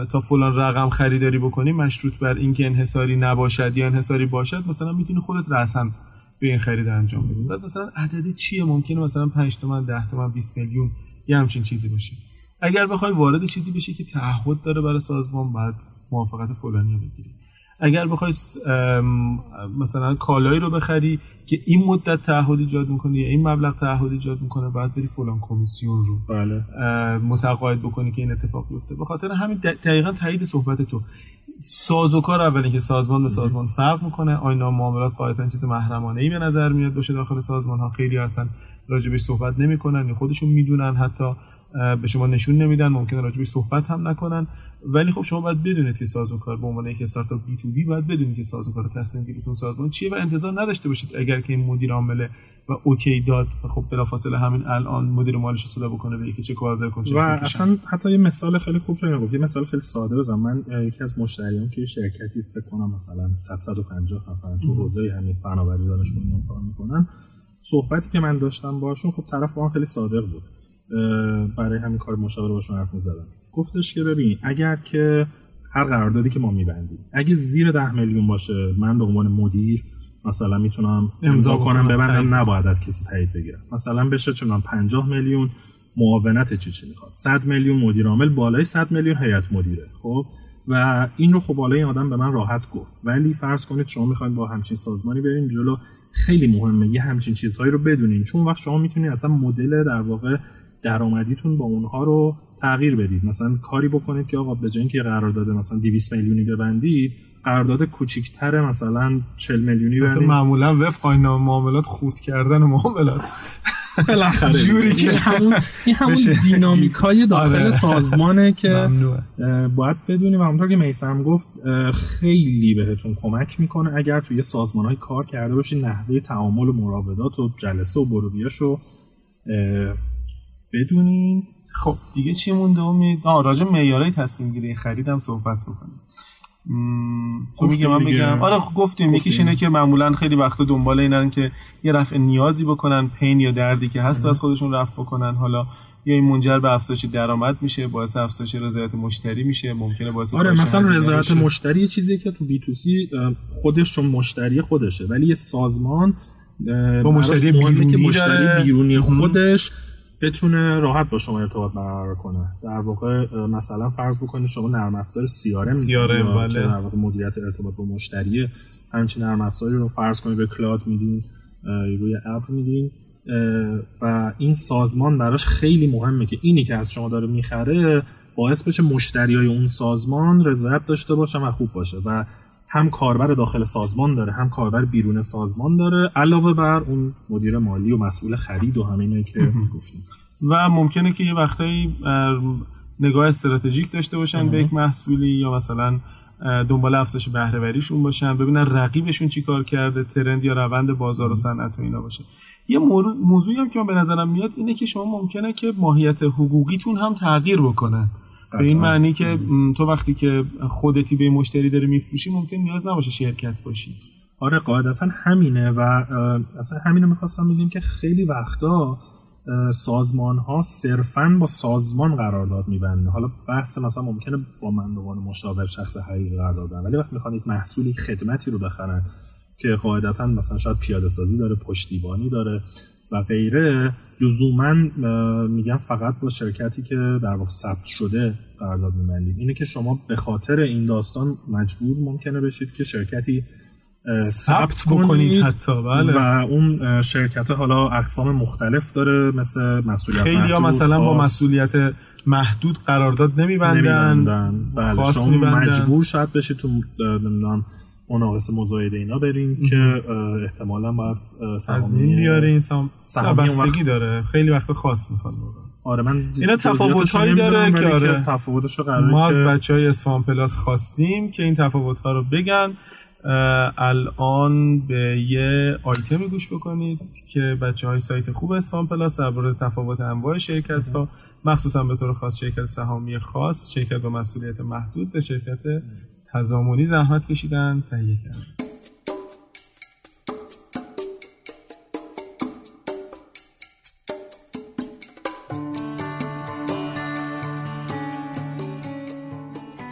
تا فلان رقم خریداری بکنی مشروط بر اینکه انحصاری نباشد یا انحصاری باشد مثلا می‌تونی خودت رسن به این خرید انجام بدی. بعد مثلا عددی چیه؟ ممکنه مثلا 5 تومن 10 تومن 20 میلیون یه همچین چیزی باشه. اگر بخوای وارد چیزی بشی که تعهد داره برای سازمان بعد موافقت فلانی رو بگیری. اگر بخوای مثلا کالایی رو بخری که این مدت تعهد ایجاد می‌کنه یا این مبلغ تعهد ایجاد می‌کنه بعد بری فلان کمیسیون رو بله. متقاعد بکنی که این اتفاق بیفته. به خاطر همین دقیقا تایید صحبت تو. سازوکار اولی که سازمان به سازمان فرق می‌کنه. آینا معاملات قاعدتا چیز محرمانه ای به نظر میاد باشه داخل سازمان ها خیلی اصلا راجبش صحبت نمی‌کنن یا خودشون می‌دونن حتی به شما نشون نمیدن ممکنه راجبش صحبت هم نکنن. ولی خب شما باید بدونید که سازوکار به عنوان یک استارتاپ بی تو بی باید بدونید که سازوکار تصمیم گیریتون سازمان چیه و انتظار نداشته باشید اگر که این مدیر عامل و اوکی داد و خب بلافاصله همین الان مدیر مالش صدا بکنه به یکی چه کار کنه و اصلا حتی یه مثال خیلی خوب شده گفت یه مثال خیلی ساده بزنم من یکی از مشتریان که شرکتی فکر کنم مثلا 150 نفر تو حوزه همین فناوری دانش بنیان کار می‌کنن. صحبتی که من داشتم باشون خب طرف با خیلی صادق بود. برای همین کار مشاوره باشون حرف می‌زدم گفتش که ببین اگر که هر قراردادی که ما میبندیم اگه زیر ده میلیون باشه من به عنوان مدیر مثلا می‌تونم امضا کنم ببندم نباید از کسی تایید بگیرم. مثلا بشه چون 50 میلیون معاونت چی چی می‌خواد. 100 میلیون مدیر عامل بالای 100 میلیون هیئت مدیره خب؟ و این رو خب بالای این آدم به من راحت گفت. ولی فرض کنید شما می‌خواید با همچین سازمانی بریم جلو خیلی مهمه یه همچین چیزهایی رو بدونین. چون وقت شما می‌تونید اصلا مدل در واقع درآمدیتون با اونها رو تغییر بدید. مثلا کاری بکنید که آقا به جای اینکه قرارداد مثلا 200 میلیونی ببندید قرارداد کوچیک‌تر مثلا 40 میلیونی ببندید. معمولا وفق آیین معاملات خورد کردن معاملات. بالاخره. جوری که همون این همون دینامیک های داخل آره. سازمانه که باید بدونیم همونطور که میسم گفت خیلی بهتون کمک می‌کنه اگر توی سازمان های کار کرده باشید نحوه تعامل و مراودات و جلسه و برودیاشو بدونین. خب دیگه چی مونده؟ امید آه راجع معیارهای تصمیم گیری خریدم صحبت بکنیم. تو میگه من بگم آره خب گفتیم. یکیش اینه که معمولا خیلی وقتا دنبال اینن که یه رفع نیازی بکنن پین یا دردی که هست از خودشون رفع بکنن. حالا یا این منجر به افزایش درآمد میشه باعث افزایش رضایت مشتری میشه ممکنه باعث آره مثلا رضایت مشتری یه چیزی که تو بی تو سی خودش چون مشتری خودشه ولی یه سازمان با مشتری بیرونی که مشتری بیرونی خودش بتونه راحت با شما ارتباط برقرار کنه. در واقع مثلا فرض بکنید شما نرم افزار CRM CRM بله. در واقع مدیریت ارتباط با مشتری همچین نرم افزاری رو فرض کنید به کلاد میدین روی اپ میدین. و این سازمان براش خیلی مهمه که اینی که از شما داره می‌خره باعث بشه مشتری های اون سازمان رضایت داشته باشه و خوب باشه. و هم کاربر داخل سازمان داره هم کاربر بیرون سازمان داره علاوه بر اون مدیر مالی و مسئول خرید و همینه که گفتیم. و ممکنه که یه وقتایی نگاه استراتژیک داشته باشن به یک محصولی یا مثلا دنبال افزایش بهره باشن ببینن رقیبشون چی کار کرده ترند یا روند بازار و صنعت و اینا باشه. یه موضوعی هم که من به نظرم میاد اینه که شما ممکنه که ماهیت حقوقیتون هم تغییر بکنه. به این معنی که تو وقتی که خودتی به مشتری داری میفروشی ممکن نیاز نباشه شرکت باشی. آره قاعدتا همینه و اصلا همینو می‌خواستم بگیم که خیلی وقتا سازمان ها صرفا با سازمان قرارداد میبنده حالا بحث مثلا ممکنه با من عنوان مشاور شخص حقیقی قرارداد دادن ولی وقتی می‌خوان یک محصولی خدمتی رو بخرن که قاعدتا مثلا شاید پیاده سازی داره پشتیبانی داره و غیره لزوما میگم فقط با شرکتی که در واقع ثبت شده قرارداد میبندید اینه که شما به خاطر این داستان مجبور ممکنه بشید که شرکتی ثبت کنید حتی بله. و اون شرکت حالا اقسام مختلف داره مثل مسئولیت خیلی یا مثلا با مسئولیت محدود قرارداد نمیبندن, نمیبندن. بله. شما مجبور شاید بشید تو نمی‌دونم مناقصه مزایده اینا بریم که احتمالا باید سهامی بیارین سهامی بستگی داره. خیلی وقت خاص می‌خواد آره من اینا تفاوت هایی داره که آره. تفاوتش رو ما از بچه های اسفان پلاس خواستیم که این تفاوت ها رو بگن. الان به یه آیتمی گوش بکنید که بچه های سایت خوب اسفان پلاس درباره تفاوت انواع شرکت ها مخصوصا به طور خاص شرکت سهامی خاص شرکت با مسئولیت محدود و شرکت تضامنی زحمت کشیدن تهیه کردن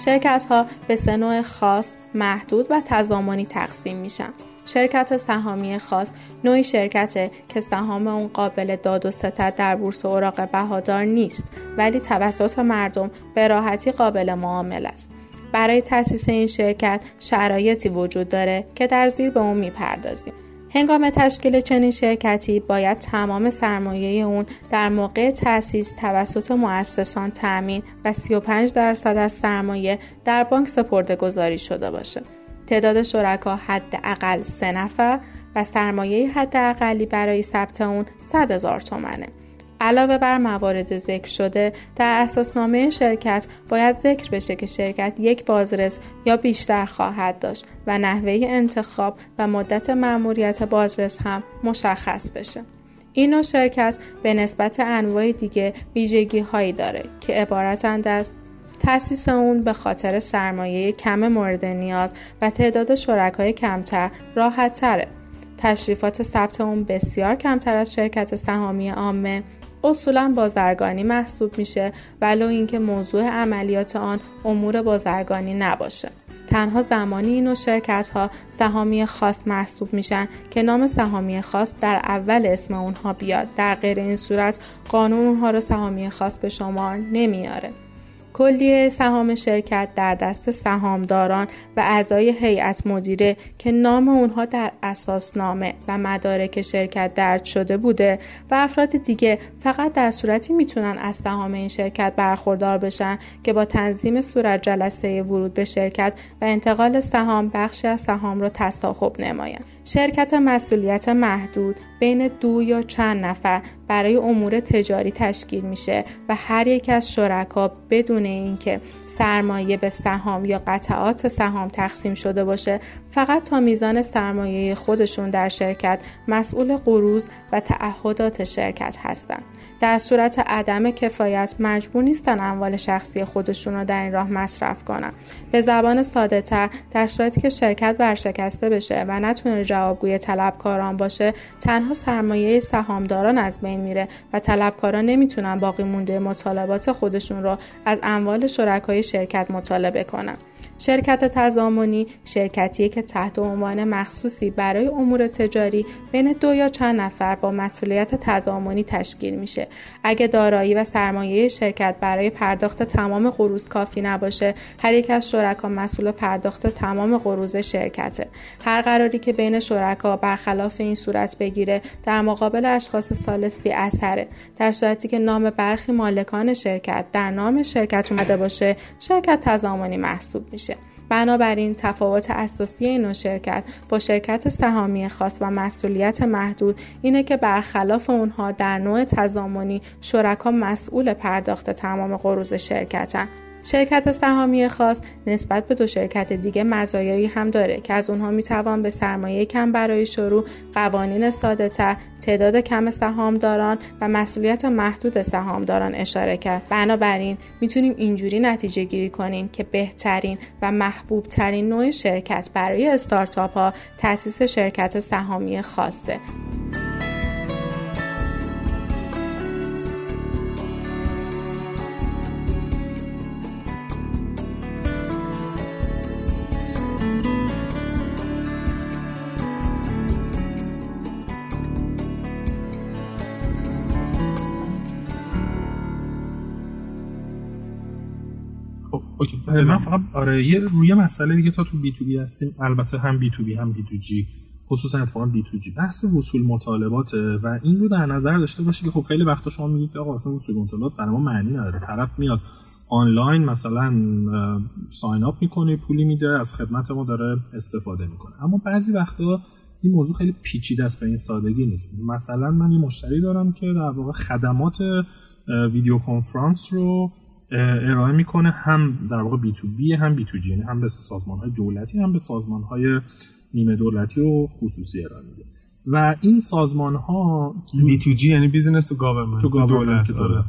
شرکت ها به سه نوع خاص، محدود و تضامنی تقسیم میشن. شرکت سهامی خاص نوعی شرکته که سهام اون قابل داد و ستد در بورس اوراق بهادار نیست ولی توسط مردم به راحتی قابل معامل است. برای تأسیس این شرکت شرایطی وجود داره که در زیر به اون می‌پردازیم. هنگام تشکیل چنین شرکتی باید تمام سرمایه اون در موقع تأسیس توسط مؤسسان تأمین و 35 درصد از سرمایه در بانک سپرده گذاری شده باشه. تعداد شرکا حداقل سه نفر و سرمایه حداقلی برای ثبت اون 100 هزار تومنه. علاوه بر موارد ذکر شده در اساسنامه شرکت باید ذکر بشه که شرکت یک بازرس یا بیشتر خواهد داشت و نحوه انتخاب و مدت مأموریت بازرس هم مشخص بشه این نوع شرکت به نسبت انواع دیگه ویژگی هایی داره که عبارتند از تأسیس اون به خاطر سرمایه کم مورد نیاز و تعداد شرکای کمتر راحت تره. تشریفات ثبت اون بسیار کمتر از شرکت سهامی عامه اصولا بازرگانی محسوب میشه ولو اینکه موضوع عملیات آن امور بازرگانی نباشه. تنها زمانی این نوع شرکت ها سهامی خاص محسوب میشن که نام سهامی خاص در اول اسم اونها بیاد. در غیر این صورت قانون اونها رو سهامی خاص به شمار نمیاره. کلیه سهام شرکت در دست سهامداران و اعضای هیئت مدیره که نام اونها در اساسنامه و مدارک شرکت درد شده بوده و افراد دیگه فقط در صورتی می‌تونن از سهام این شرکت برخوردار بشن که با تنظیم صورت جلسه ورود به شرکت و انتقال سهام بخشی از سهام رو تصاحب نمایند. شرکت مسئولیت محدود بین دو یا چند نفر برای امور تجاری تشکیل میشه و هر یک از شرکا بدون اینکه سرمایه به سهام یا قطعات سهام تقسیم شده باشه فقط تا میزان سرمایه خودشون در شرکت مسئول قروض و تعهدات شرکت هستند. در صورت عدم کفایت مجبور نیستن اموال شخصی خودشون رو در این راه مصرف کنن. به زبان ساده تر در صورتی که شرکت ورشکسته بشه و نتونه جوابگوی طلبکاران باشه تنها سرمایه سهامداران از بین میره و طلبکاران نمی‌تونن باقی مونده مطالبات خودشون رو از اموال شرکای شرکت مطالبه کنن. شرکت تضامنی شرکتیه که تحت عنوان مخصوصی برای امور تجاری بین دو یا چند نفر با مسئولیت تضامنی تشکیل میشه. اگه دارایی و سرمایه شرکت برای پرداخت تمام قروض کافی نباشه هر یک از شرکا مسئول پرداخت تمام قروض شرکته. هر قراری که بین شرکا برخلاف این صورت بگیره در مقابل اشخاص سالس بی اثره. در صورتی که نام برخی مالکان شرکت در نام شرکت اومده باشه شرکت تضامنی محسوب میشه. بنابراین تفاوت اساسی این شرکت با شرکت سهامی خاص و مسئولیت محدود اینه که برخلاف اونها در نوع تضامنی شرکا مسئول پرداخت تمام قروض شرکتن. شرکت سهامی خاص نسبت به دو شرکت دیگه مزایایی هم داره که از اونها می‌توان به سرمایه کم برای شروع قوانین ساده تر تعداد کم سهامداران و مسئولیت محدود سهامداران اشاره کرد. بنابراین می‌تونیم اینجوری نتیجه گیری کنیم که بهترین و محبوب ترین نوع شرکت برای استارتاپ ها تأسیس شرکت سهامی خاصه. آره یه روی مسئله دیگه تا تو بی تو بی هستیم. البته هم بی تو بی هم بی تو جی خصوصا اتفاقا بی تو جی بحث وصول مطالبات و این رو در نظر داشته باشی که خب خیلی وقتا شما میگید که آقا اصلا وصول مطالبات برای ما معنی نداره. طرف میاد آنلاین مثلا ساین اپ می‌کنه پولی میده از خدمت ما داره استفاده می‌کنه. اما بعضی وقتا این موضوع خیلی پیچیده است به این سادگی نیست. مثلا من یه مشتری دارم که در واقع خدمات ویدیو کنفرانس رو ارائه می‌کنه هم در واقع B2B هم B2G یعنی هم به سازمان های دولتی هم به سازمان های نیمه دولتی و خصوصی ارائه میده. و این سازمان ها B2G یعنی business to government to government دولت,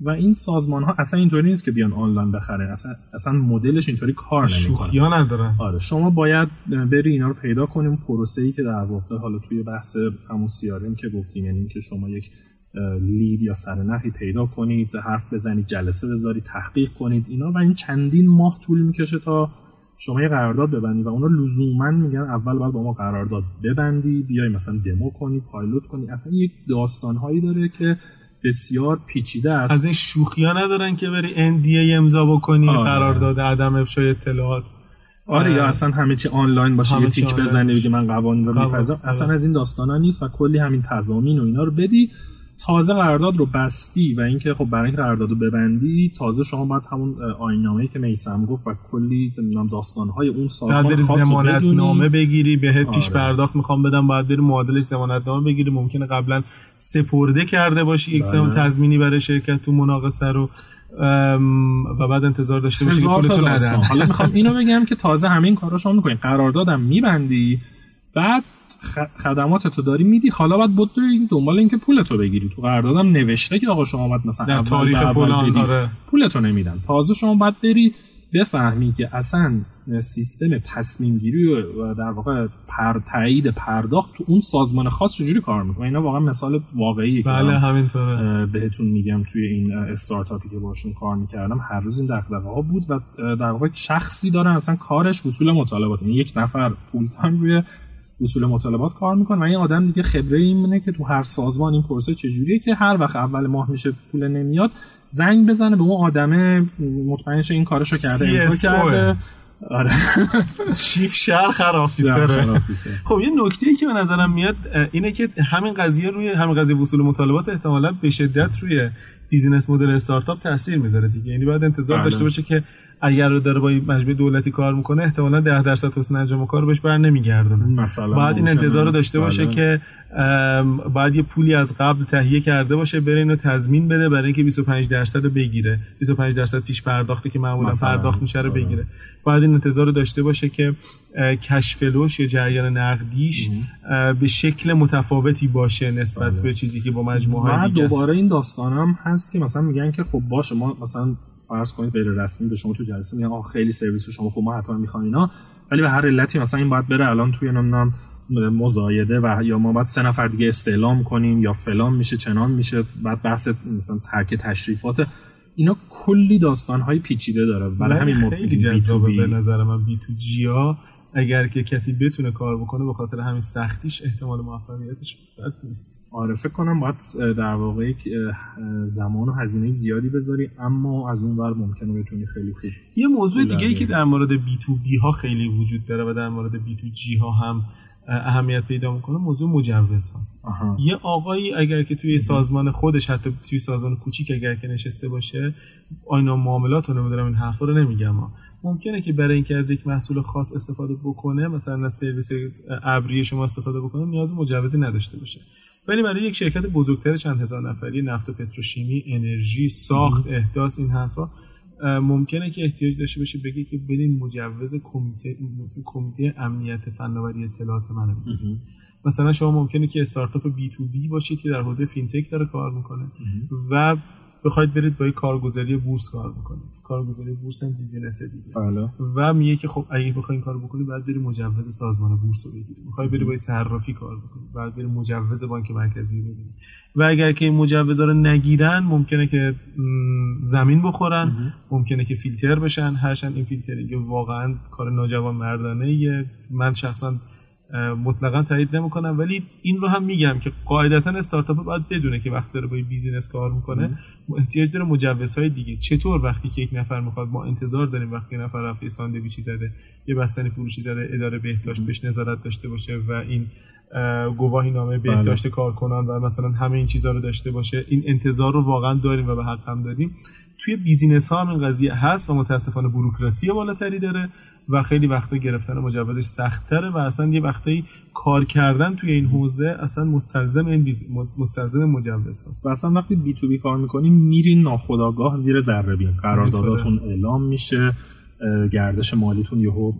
و این سازمان ها اصلا اینطوری نیست که بیان آنلاین بخره اصلا اصلا مدلش اینطوری کار نمی‌کنه. ندارن آره شما باید بری اینا رو پیدا کنیم پروسه ای که در واقع حالا توی بحث همون سیارم که گفتیم یعنی که شما یک لید یا سرنخی پیدا کنید حرف بزنید جلسه بذارید تحقیق کنید اینا و این چندین ماه طول می‌کشه تا شما یه قرارداد ببندید و اونا لزوما میگن اول باید با ما قرارداد ببندی بیای مثلا دمو کنی پایلوت کنی اصلا یک داستانهایی داره که بسیار پیچیده است. از این شوخی ها ندارن که بری NDA امضا بکنی آره. قرارداد عدم افشای اطلاعات. آره یا اصلا همه چی آنلاین باشه یه تیک بزنی بگی من قوانین رو میپذیرم. اصلا از این داستانا نیست و کلی همین تضامین و اینا رو بدی. تازه قرارداد رو بستی و اینکه خب برای اینکه قرارداد رو ببندی تازه شما باید همون آینامه‌ای که میسم گفت و کلی نمی‌دونم داستان‌های اون سازمان خاص زمانت نامه بگیری بهت آره. پیش پرداخت می‌خوام بدم بعد بری معادلش زمانت نامه بگیری. ممکنه قبلا سپرده کرده باشی یک بله. تضمینی برای شرکت تو مناقصه رو و بعد انتظار داشته باشی که پولتو ندن. حالا می‌خوام اینو بگم که تازه همین کارا شما می‌کنین. قراردادم میبندی بعد خدمات تو داری میدی. حالا باید بود این دنبال اینکه پول تو بگیری. تو قراردادم نوشته که آقا شما باید مثلا در تاریخ فلان آره. پول تو نمیدن. تازه شما باید بری بفهمی که اصلا سیستم تصمیم گیری و در واقع پر تایید پرداخت تو اون سازمان خاص چجوری کار می‌کنه؟ اینا واقعا مثال واقعی بله همینطوره. بهتون میگم توی این استارتاپی که باشون کار می‌کردم. هر روز این دغدغه ها بود و در واقع شخصی دارن اصلا کارش وصول مطالبات. یعنی یک نفر فول تایم روی اصول مطالبات کار می‌کنه و این آدم دیگه خبره اینه که تو هر سازمان این پروسه چجوریه که هر وقت اول ماه میشه پول نمیاد زنگ بزنه به اون آدمه مطمئن این کارشو کرده امضا کرده. آره. چیف شهر خرافیسره خب یه نکته ای که به نظرم میاد اینه که همین قضیه روی همین قضیه وصول مطالبات احتمالا به شدت روی بیزینس مدل استارتاپ تاثیر می‌ذاره دیگه. یعنی باید انتظار بله. داشته باشه که اگر رو داره با مجموعه دولتی کار می‌کنه احتمالا 10 درصد حسن انجام کار بهش بر نمیگردونه. مثلا باید این انتظار رو داشته باشه بله. که باید یه پولی از قبل تهیه کرده باشه بره اینو تضمین بده برای اینکه 25 درصد رو بگیره. 25 درصد پیش پرداختی که معمولا پرداخت میشه رو بگیره. باید این انتظار رو داشته باشه که کشفلوش یا جریان نقدیش به شکل متفاوتی باشه نسبت بله. به چیزی که با مجموعه های دوباره این داستانم هست که مثلا میگن که خب باشه ما مثلا فرض کنید غیر رسمی به شما تو جلسه میگن آخ خیلی سرویس شما خب ما حتما می‌خوایم اینا. ولی به هر علتی مثلا این باید بره الان توی نمی‌دونم مزایده و یا ما باید سه نفر دیگه استعلام کنیم یا فلان میشه چنان میشه بعد بحث مثلا ترک تشریفات. اینا کلی داستان های پیچیده داره. برای همین خیلی جذابه به نظر من. بی تو جیا اگر که کسی بتونه کار بکنه به خاطر همین سختیش احتمال موفقیتش بد نیست. آره فکر کنم باید در واقع زمان و هزینه زیادی بذاری اما از اون ور ممکنه بتونی خیلی خوب یه موضوع دیگه ای که در مورد بی تو بی ها خیلی وجود داره و در مورد بی تو جی ها هم اهمیت پیدا می‌کنه موضوع مجوز هست یه آقایی اگر که توی سازمان خودش حتی توی سازمان کوچیک اگر که نشسته باشه آینا معاملات رو نمی‌دونم این حرفا رو نمیگم ممکنه که برای اینکه از یک محصول خاص استفاده بکنه مثلا از سرویس ابری شما استفاده بکنه نیاز مجوزی نداشته باشه. ولی برای یک شرکت بزرگتر چند هزار نفری نفت و پتروشیمی انرژی ساخت احداث این حرفا ممکنه که احتیاج داشته باشه بگه که بدین مجوز کمیته کمیته امنیت فناوری اطلاعات منو مثلا شما ممکنه که استارتاپ B2B باشید که در حوزه فینتک داره کار می‌کنه. و بخواید برید با کارگزاری بورس کار بکنید. کارگزاری بورس هم business دیگه. بله. و میگه که خب اگه بخوای این کارو بکنی بعد بری مجوز سازمان بورس رو بگیری. می‌خوای بری با صرافی کار بکنی. بعد بری مجوز بانک مرکزی رو بگیری و اگر که این مجوزا رو نگیرن ممکنه که زمین بخورن. ممکنه که فیلتر بشن. هرچند این فیلترینگ واقعا کار ناجوان مردانه من شخصا مطلقا تایید نمی‌کنم ولی این رو هم میگم که قاعدتا استارتاپ باید بدونه که وقتی داره با business کار می‌کنه. احتیاج داره مجوزهای دیگه. چطور وقتی که یک نفر می‌خواد ما انتظار داریم وقتی نفر رفته ساندویچی زده یه بستنی فروشی زده اداره بهداشت بهش نظارت داشته باشه و این گواهی نامه بهداشت بله. کارکنان و مثلا همه این چیزها رو داشته باشه. این انتظار رو واقعا داریم و به حق هم داریم. توی business ها هم این قضیه هست و متاسفانه بوروکراسی بالاتری داره. و خیلی وقتا گرفتن مجوزش سختتره و اصلا یه وقتایی کار کردن توی این حوزه اصلا مستلزم این بیز... مستلزم مجوز هست. و اصلا وقتی بی تو بی کار می‌کنیم میرین ناخداگاه زیر ذره بین قرارداداتون اعلام میشه گردش مالیتون یهو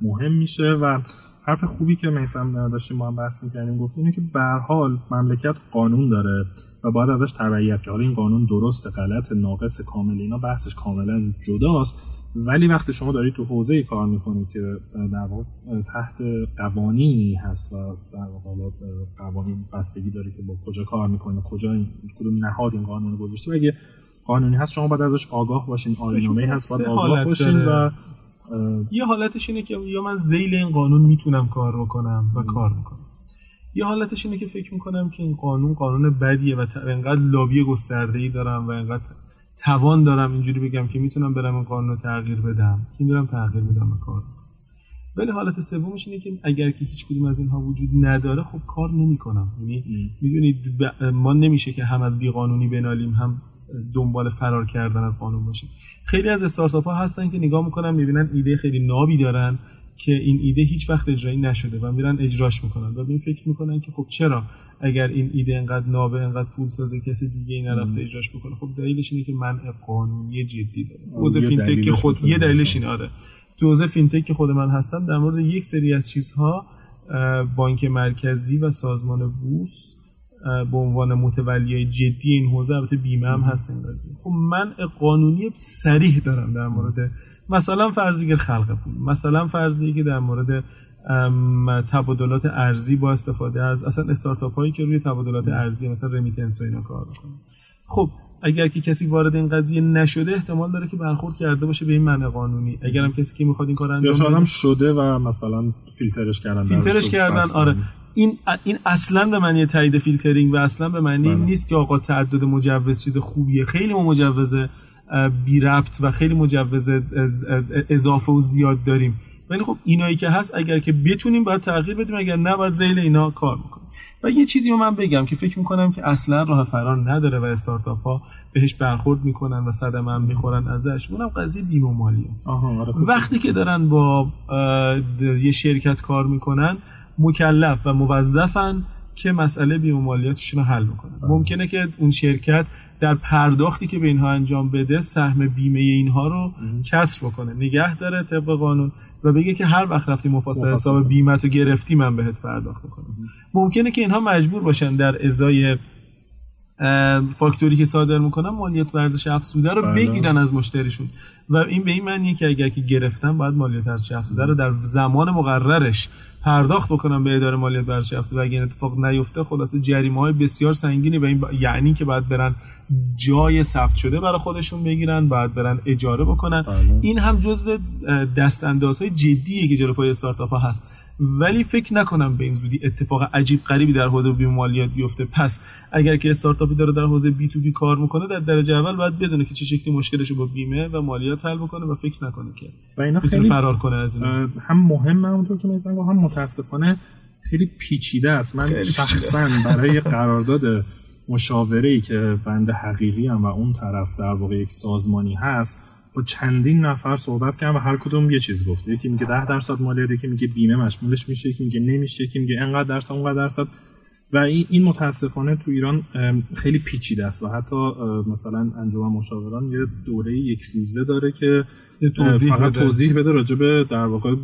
مهم میشه و حرف خوبی که میسم داشتیم ما هم بحث می‌کردیم گفت اینه که به حال مملکت قانون داره و باید ازش تبعیت که حالا این قانون درست غلط ناقص کامل اینا بحثش کاملا جداست. ولی وقتی شما دارید تو حوزه کار می‌کنید که در واقع تحت قوانینی هست و در واقع قوانین بستگی داره که با کجا کار می‌کنه کجا این کدوم نهاد این قانون گذاشته و اگه قانونی هست شما باید ازش آگاه باشین آینامه هست باید آگاه باشین و یه حالتش اینه که یا من زیل این قانون می‌تونم کار بکنم و کار می‌کنم. یه حالتش اینه که فکر می‌کنم که این قانون قانون بدیه و انقدر لابی گسترده ای دارم و انقدر توان دارم اینجوری بگم که می‌تونم برم این قانون تغییر بدم. که میرم تغییر بدم کار. ولی حالت سومش اینه که اگر که هیچ کدوم از اینها وجود نداره خب کار نمی‌کنم. یعنی می‌دونید ما نمیشه که هم از بیقانونی بنالیم هم دنبال فرار کردن از قانون باشیم. خیلی از استارتاپ ها هستن که نگاه می‌کنن می‌بینن ایده خیلی نابی دارن که این ایده هیچ وقت اجرایی نشده و میرن اجراش می‌کنن. و این فکر می‌کنن که خب چرا؟ اگر این ایده انقدر نابه انقدر پول سازه کسی دیگه این نرفته اجراش بکنه خب دلیلش اینه که منع قانونی جدی داره حوزه فینتک که خود یه دلیلش این آره. تو حوزه فینتک که خود من هستم در مورد یک سری از چیزها بانک مرکزی و سازمان بورس به عنوان متولی جدی این حوزه البته بیمه هم هست این خب من قانونی صریح دارم در مورد مثلا فرض بگیر خلق پول. مثلا فرض بگیر در مورد تبادلات ارزی با استفاده از اصلا استارتاپ هایی که روی تبادلات ارزی مثلا remittance و اینا کار می‌کنن خب اگر که کسی وارد این قضیه نشده احتمال داره که برخورد کرده باشه به این منع قانونی. اگر هم کسی که می‌خواد این کار انجام بده شده و مثلا فیلترش کردن فیلترش کردن آره. این این اصلا به معنی تایید فیلترینگ و اصلا به معنی بله. نیست که آقا تعدد مجوز چیز خوبیه. خیلی ما مجوز بی ربط و خیلی مجوز اضافه و زیاد داریم. ولی خب اینایی که هست اگر که بتونیم باید تغییر بدیم اگر نه باید ذیل اینا کار می‌کنیم و یه چیزی رو من بگم که فکر می‌کنم که اصلا راه فرار نداره و استارتاپ ها بهش برخورد می‌کنن و صدمه هم می‌خورن ازش. اونم قضیه بیمه مالیات. آره، وقتی که دارن با یه شرکت کار می‌کنن مکلف و موظفن که مسئله بیمه مالیاتشون رو حل بله. ممکنه که اون شرکت در پرداختی که به اینها انجام بده سهم بیمه اینها رو کسر بکنه. نگه داره طبق قانون. و بگه که هر وقت رفتی مفاسد حساب بیمه تو گرفتی من بهت پرداخت می‌کنم ممکنه که اینها مجبور باشن در ازای فاکتوری که صادر می‌کنن مالیات ورزش افزوده رو بله. بگیرن از مشتریشون و این به این معنیه که اگر که گرفتن باید مالیات ورزش افزوده رو در زمان مقررش پرداخت بکنن به اداره مالیات ورزش افزوده و اگر این اتفاق نیفته خلاصه جریمه های بسیار سنگینی به این یعنی که باید برن جای ثبت شده برای خودشون بگیرن بعد برن اجاره بکنن بله. این هم جزو دست اندازهای جدیه که جلو پای استارتاپ ها هست ولی فکر نکنم به این زودی اتفاق عجیب غریبی در حوزه بیمه مالیات بیفته. پس اگر که استارتاپی داره در حوزه بی تو بی کار می‌کنه در درجه اول باید بدونه که چه شکلی مشکلش رو با بیمه و مالیات حل بکنه و فکر نکنه که و اینا خیلی فرار کنه از این. هم مهم همونطور که می‌زنم هم متاسفانه خیلی پیچیده است. من شخصا برای قرارداد مشاوره ای که بند حقیقی هم و اون طرف در واقع یک سازمانی هست با چندین نفر صحبت کردم و هر کدوم یه چیز گفته یکی میگه 10 درصد مالیات یکی میگه بیمه مشمولش میشه یکی میگه نمیشه یکی میگه انقدر درصد اونقدر درصد. و این متاسفانه تو ایران خیلی پیچیده است و حتی مثلا انجمن مشاوران یه دوره یک روزه داره که توضیح فقط بده. توضیح بده راجع به در واقع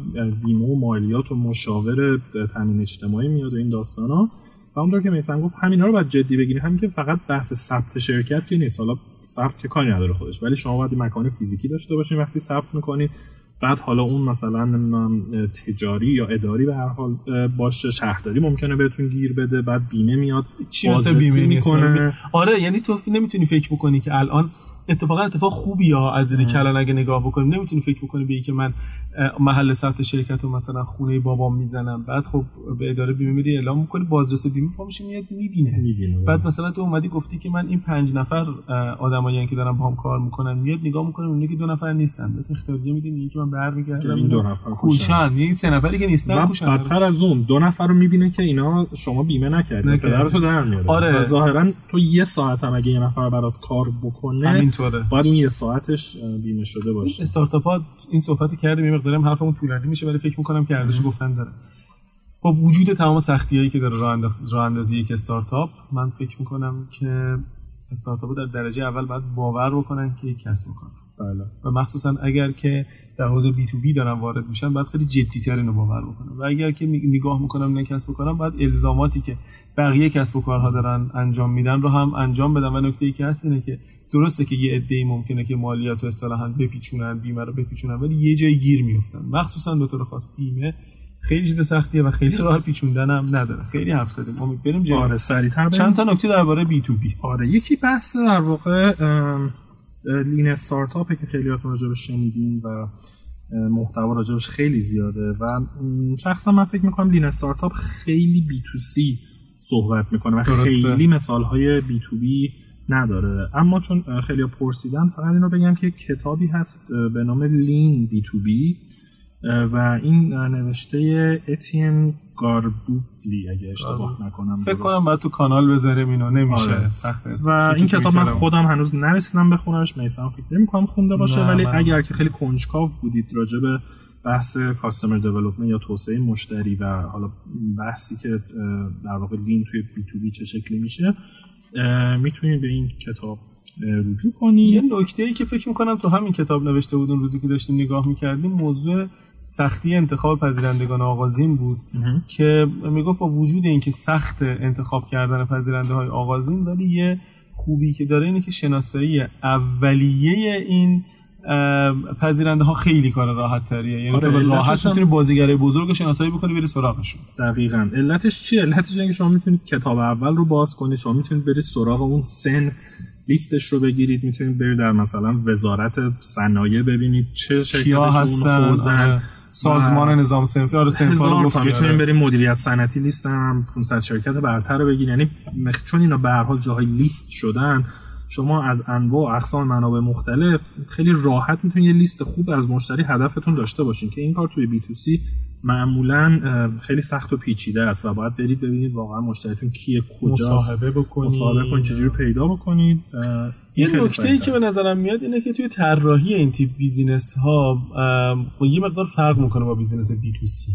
بیمه و مالیات و مشاور تامین اجتماعی میاد و این داستانا. و اونطور که میسن گفت همینا رو باید جدی بگیری همین که فقط بحث ثبت شرکت که نیست. حالا ثبت که کاری نداره خودش. ولی شما باید مکان فیزیکی داشته باشین وقتی ثبت می‌کنید بعد حالا اون مثلا تجاری یا اداری به هر حال باشه شهرداری ممکنه بهتون گیر بده بعد بیمه میاد چی بیمه می‌کنه. آره یعنی تو نمی‌تونی فکر بکنی که الان اتفاقا اتفاق خوبی ها از این کلان اگه نگاه بکنیم نمی‌تونی فکر بکنی به که من محل ثبت شرکت رو مثلا خونه بابام می‌زنم. بعد خب به اداره بیمه میری اعلام می‌کنی بازرس بیمه پا میشه میاد می‌بینه. بعد مثلا تو اومدی گفتی که من این پنج نفر آدمایی که دارن باهم کار می‌کنن میاد نگاه می‌کنه اون که دو نفر نیستن. به اختیاری میدین میگه که من برمیگردم این دو نفر کوشن. یعنی سه نفری که نیستن کوشن. بدتر از اون دو نفر رو می‌بینه که اینا شما بیمه نکردید پدرتو در میاره. آره. ظاهرا تو یه ساعت هم اگه یه نفر برات کار بکنه همینطوره باید اون یه ساعتش بیمه شده باشه. استارتاپ ها این صحبت کردیم یه مقدارم حرفمون طولانی میشه ولی فکر می‌کنم که ارزش گفتن داره. با وجود تمام سختی هایی که داره راه اندازی یک استارتاپ من فکر می‌کنم که استارتاپ در درجه اول باید باور بکنن که یک کسب می‌کنن بله. و مخصوصا اگر که در حوزه بی تو بی دارن وارد میشن باید خیلی جدی تر اینو باور بکنم و اگر که نگاه می‌کنم نه کسب کنم باید الزاماتی که بقیه کسب و کارها دارن انجام میدن رو هم انجام بدم و نکته ای که هست اینه که درسته که یه عده‌ای ممکنه که مالیات و اصطلاحا بپیچونن بیمه رو بپیچونن ولی یه جای گیر میفتن مخصوصا به طور خاص بیمه خیلی چیز سختیه و خیلی راه پیچوندن هم نداره. خیلی حرف زدیم. امید بریم جلو. آره سریعتر چند تا نکته درباره بی تو بی آره یکی بحث در واقع lean startup ه که خیلی هاتون راجع بهش شنیدین و محتوا راجع بهش خیلی زیاده و شخصا من فکر می‌کنم lean startup خیلی B2C صحبت می‌کنه و خیلی مثال های B2B نداره. اما چون خیلی پرسیدن فقط اینو بگم که کتابی هست به نام Lean B2B و این نوشته Étienne Garbugli اگه اشتباه آره. نکنم فکر کنم باید تو کانال بذاریم اینو نمیشه. آره. سخته و این کتاب من خودم هنوز نرسیدم بخونمش میسم فکر نمی کنم خونده باشه ولی من... اگر که خیلی کنجکاو بودید راجع به بحث کاستمر دیولپمنت یا توسعه مشتری و حالا بحثی که در واقع لین توی بی تو بی چه شکلی میشه می‌تونید به این کتاب رجوع کنید. یه نکته ای که فکر می‌کنم تو همین کتاب نوشته بود اون روزی که داشتیم نگاه می‌کردیم موضوع سختی انتخاب پذیرندگان آغازین بود که می‌گفت با وجود اینکه سخت انتخاب کردن پذیرنده های آغازین ولی یه خوبی که داره اینه که شناسایی اولیه این پذیرنده ها خیلی کار راحت تریه یعنی آره تو راحت می‌تونی بازیگره بزرگ شناسایی بکنی بری سراغشون دقیقاً. علتش چیه؟ علتش اینه که شما می‌تونید کتاب اول رو باز کنید. شما می‌تونید برید سراغ اون سن لیستش رو بگیرید. می‌تونید برید در مثلا وزارت صنایع ببینید چه شرکت هستن؟ آره. سازمان نظام صنفی. آره صنفا رو گفت می‌تونید برید مدیریت صنعتی لیست هم 500 شرکت برتر رو بگیرید. یعنی چون اینا به هر حال جاهای لیست شدن شما از انواع و اقسام منابع مختلف خیلی راحت می‌تونید یه لیست خوب از مشتری هدفتون داشته باشین که این کار توی بی تو سی معمولا خیلی سخت و پیچیده است و باید برید ببینید واقعا مشتریتون کیه کجا مصاحبه بکنید. مصاحبه کنید چجوری پیدا بکنید. یه نکته ای که به نظرم میاد اینه که توی طراحی این تیپ business ها یه مقدار فرق می‌کنه با business B2C.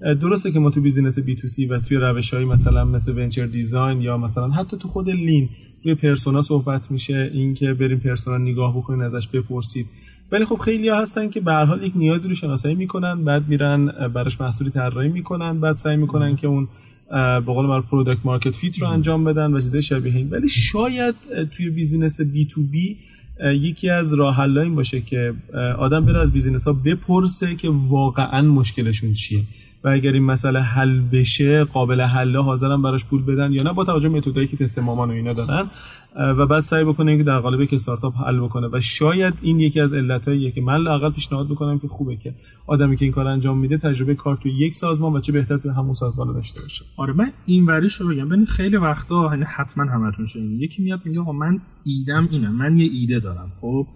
درسته که ما تو business B2C و توی روش های مثلا مثل venture design یا مثلا حتی تو خود lean روی persona صحبت میشه. اینکه بریم persona نگاه بکنید ازش بپرسید. ولی خب خیلی ها هستن که به حال یک نیازی رو شناسایی می‌کنن بعد میرن براش محصولی طراحی می‌کنن بعد سعی می‌کنن که اون به قول معروف product market fit رو انجام بدن و چیزای شبیه این. ولی شاید توی business B2B یکی از راه این باشه که آدم بره از business ها بپرسه که واقعا مشکلشون چیه. و اگر این مسئله حل بشه قابل حل حاضرن براش پول بدن یا نه با توجه به متدایی که تست مامان و اینا دارن. و بعد سعی بکنه که در قالب که استارتاپ حل بکنه. و شاید این یکی از علتاییه که من لاقل پیشنهاد می‌کنم که خوبه که آدمی که این کار انجام میده تجربه کار توی یک سازمان و چه بهتر توی همون سازمان داشته باشه. آره من این وریش رو بگم. ببین خیلی وقتا یعنی حتما همتون شنیدین یکی میاد میگه آقا من ایدم اینه. من یه ایده دارم. خب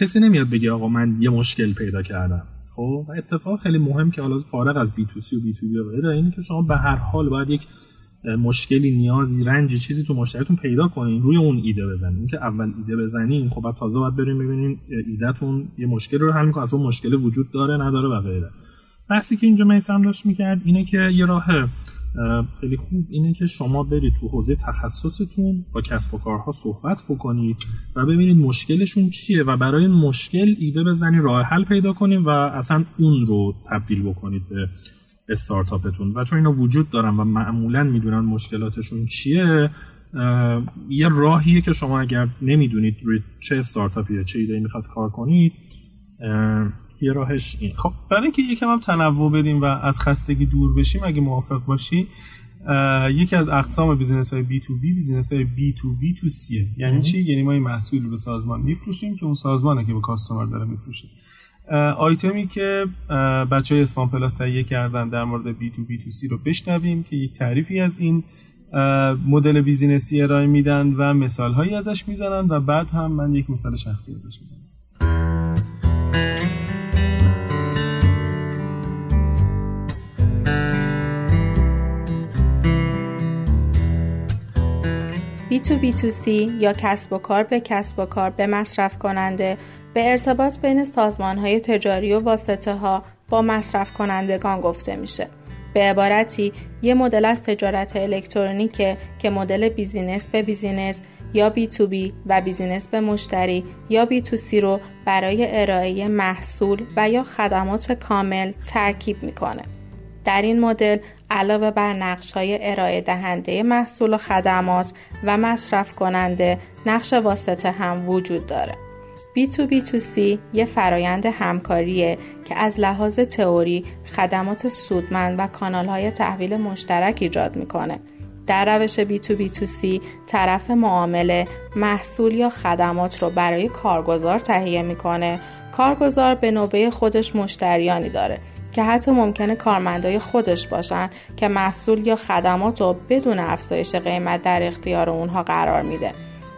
کسی نمیاد بگه آقا من یه مشکل پیدا کردم. خب و اتفاق خیلی مهم که حالا فارغ از بی تو سی و بی تو بی اینه که شما به هر حال باید یک مشکلی نیازی رنجی چیزی تو مشتریتون پیدا کنین روی اون ایده بزنین. اینکه اول ایده بزنین خب بعد تازه باید بریم ببینین ایدهتون یه مشکل رو حل می‌کنه اصلا مشکل وجود داره نداره و غیره. بحثی که اینجا میسم داشت می‌کرد اینه که یه راه خیلی خوب اینه که شما برید تو حوزه تخصصتون با کسب و کارها صحبت بکنید و ببینید مشکلشون چیه و برای مشکل ایده بزنید راه حل پیدا کنید و اصلا اون رو تبدیل بکنید به استارتاپتون و چون اینا وجود دارن و معمولا می‌دونن مشکلاتشون چیه یه راهیه که شما اگر نمی‌دونید روی چه استارتاپی چه ایده می‌خواد کار کنید یه راهش این. خب برای اینکه یکم هم تنوع بدیم و از خستگی دور بشیم اگه موافق باشی یکی از اقسام بیزینس های بی تو بی بیزینس های بی تو بی تو سیه یعنی چی؟ یعنی ما این محصول رو به سازمان میفروشیم که اون سازمانه که به customer داره میفروشه. آیتمی که بچه های اسپان پلاس تهیه کردن در مورد بی تو بی تو سی رو بشنویم که یک تعریفی از این مدل business ی ارائه میدن و مثال هایی ازش می‌زنن و بعد هم من یک مثال شخصی ازش می‌زنم. بی تو بی تو سی یا کسب و کار به کسب و کار به مصرف کننده به ارتباط بین سازمان های تجاری و واسطه ها با مصرف کنندگان گفته میشه. به عبارتی یه مدل از تجارت الکترونیکه که مدل business به business یا B2B و business به مشتری یا B2C رو برای ارائه محصول و یا خدمات کامل ترکیب می‌کنه. در این مدل علاوه بر نقش های ارائه دهنده محصول و خدمات و مصرف کننده نقش واسطه هم وجود داره. B2B2C یه فرایند همکاریه که از لحاظ تئوری خدمات سودمند و کانال های تحویل مشترک ایجاد می‌کنه. در روش B2B2C طرف معامله محصول یا خدمات رو برای کارگزار تهیه می‌کنه. کارگزار به نوبه خودش مشتریانی داره که حتی ممکنه کارمندای خودش باشن که محصول یا خدمات رو بدون افزایش قیمت در اختیار اونها قرار میده.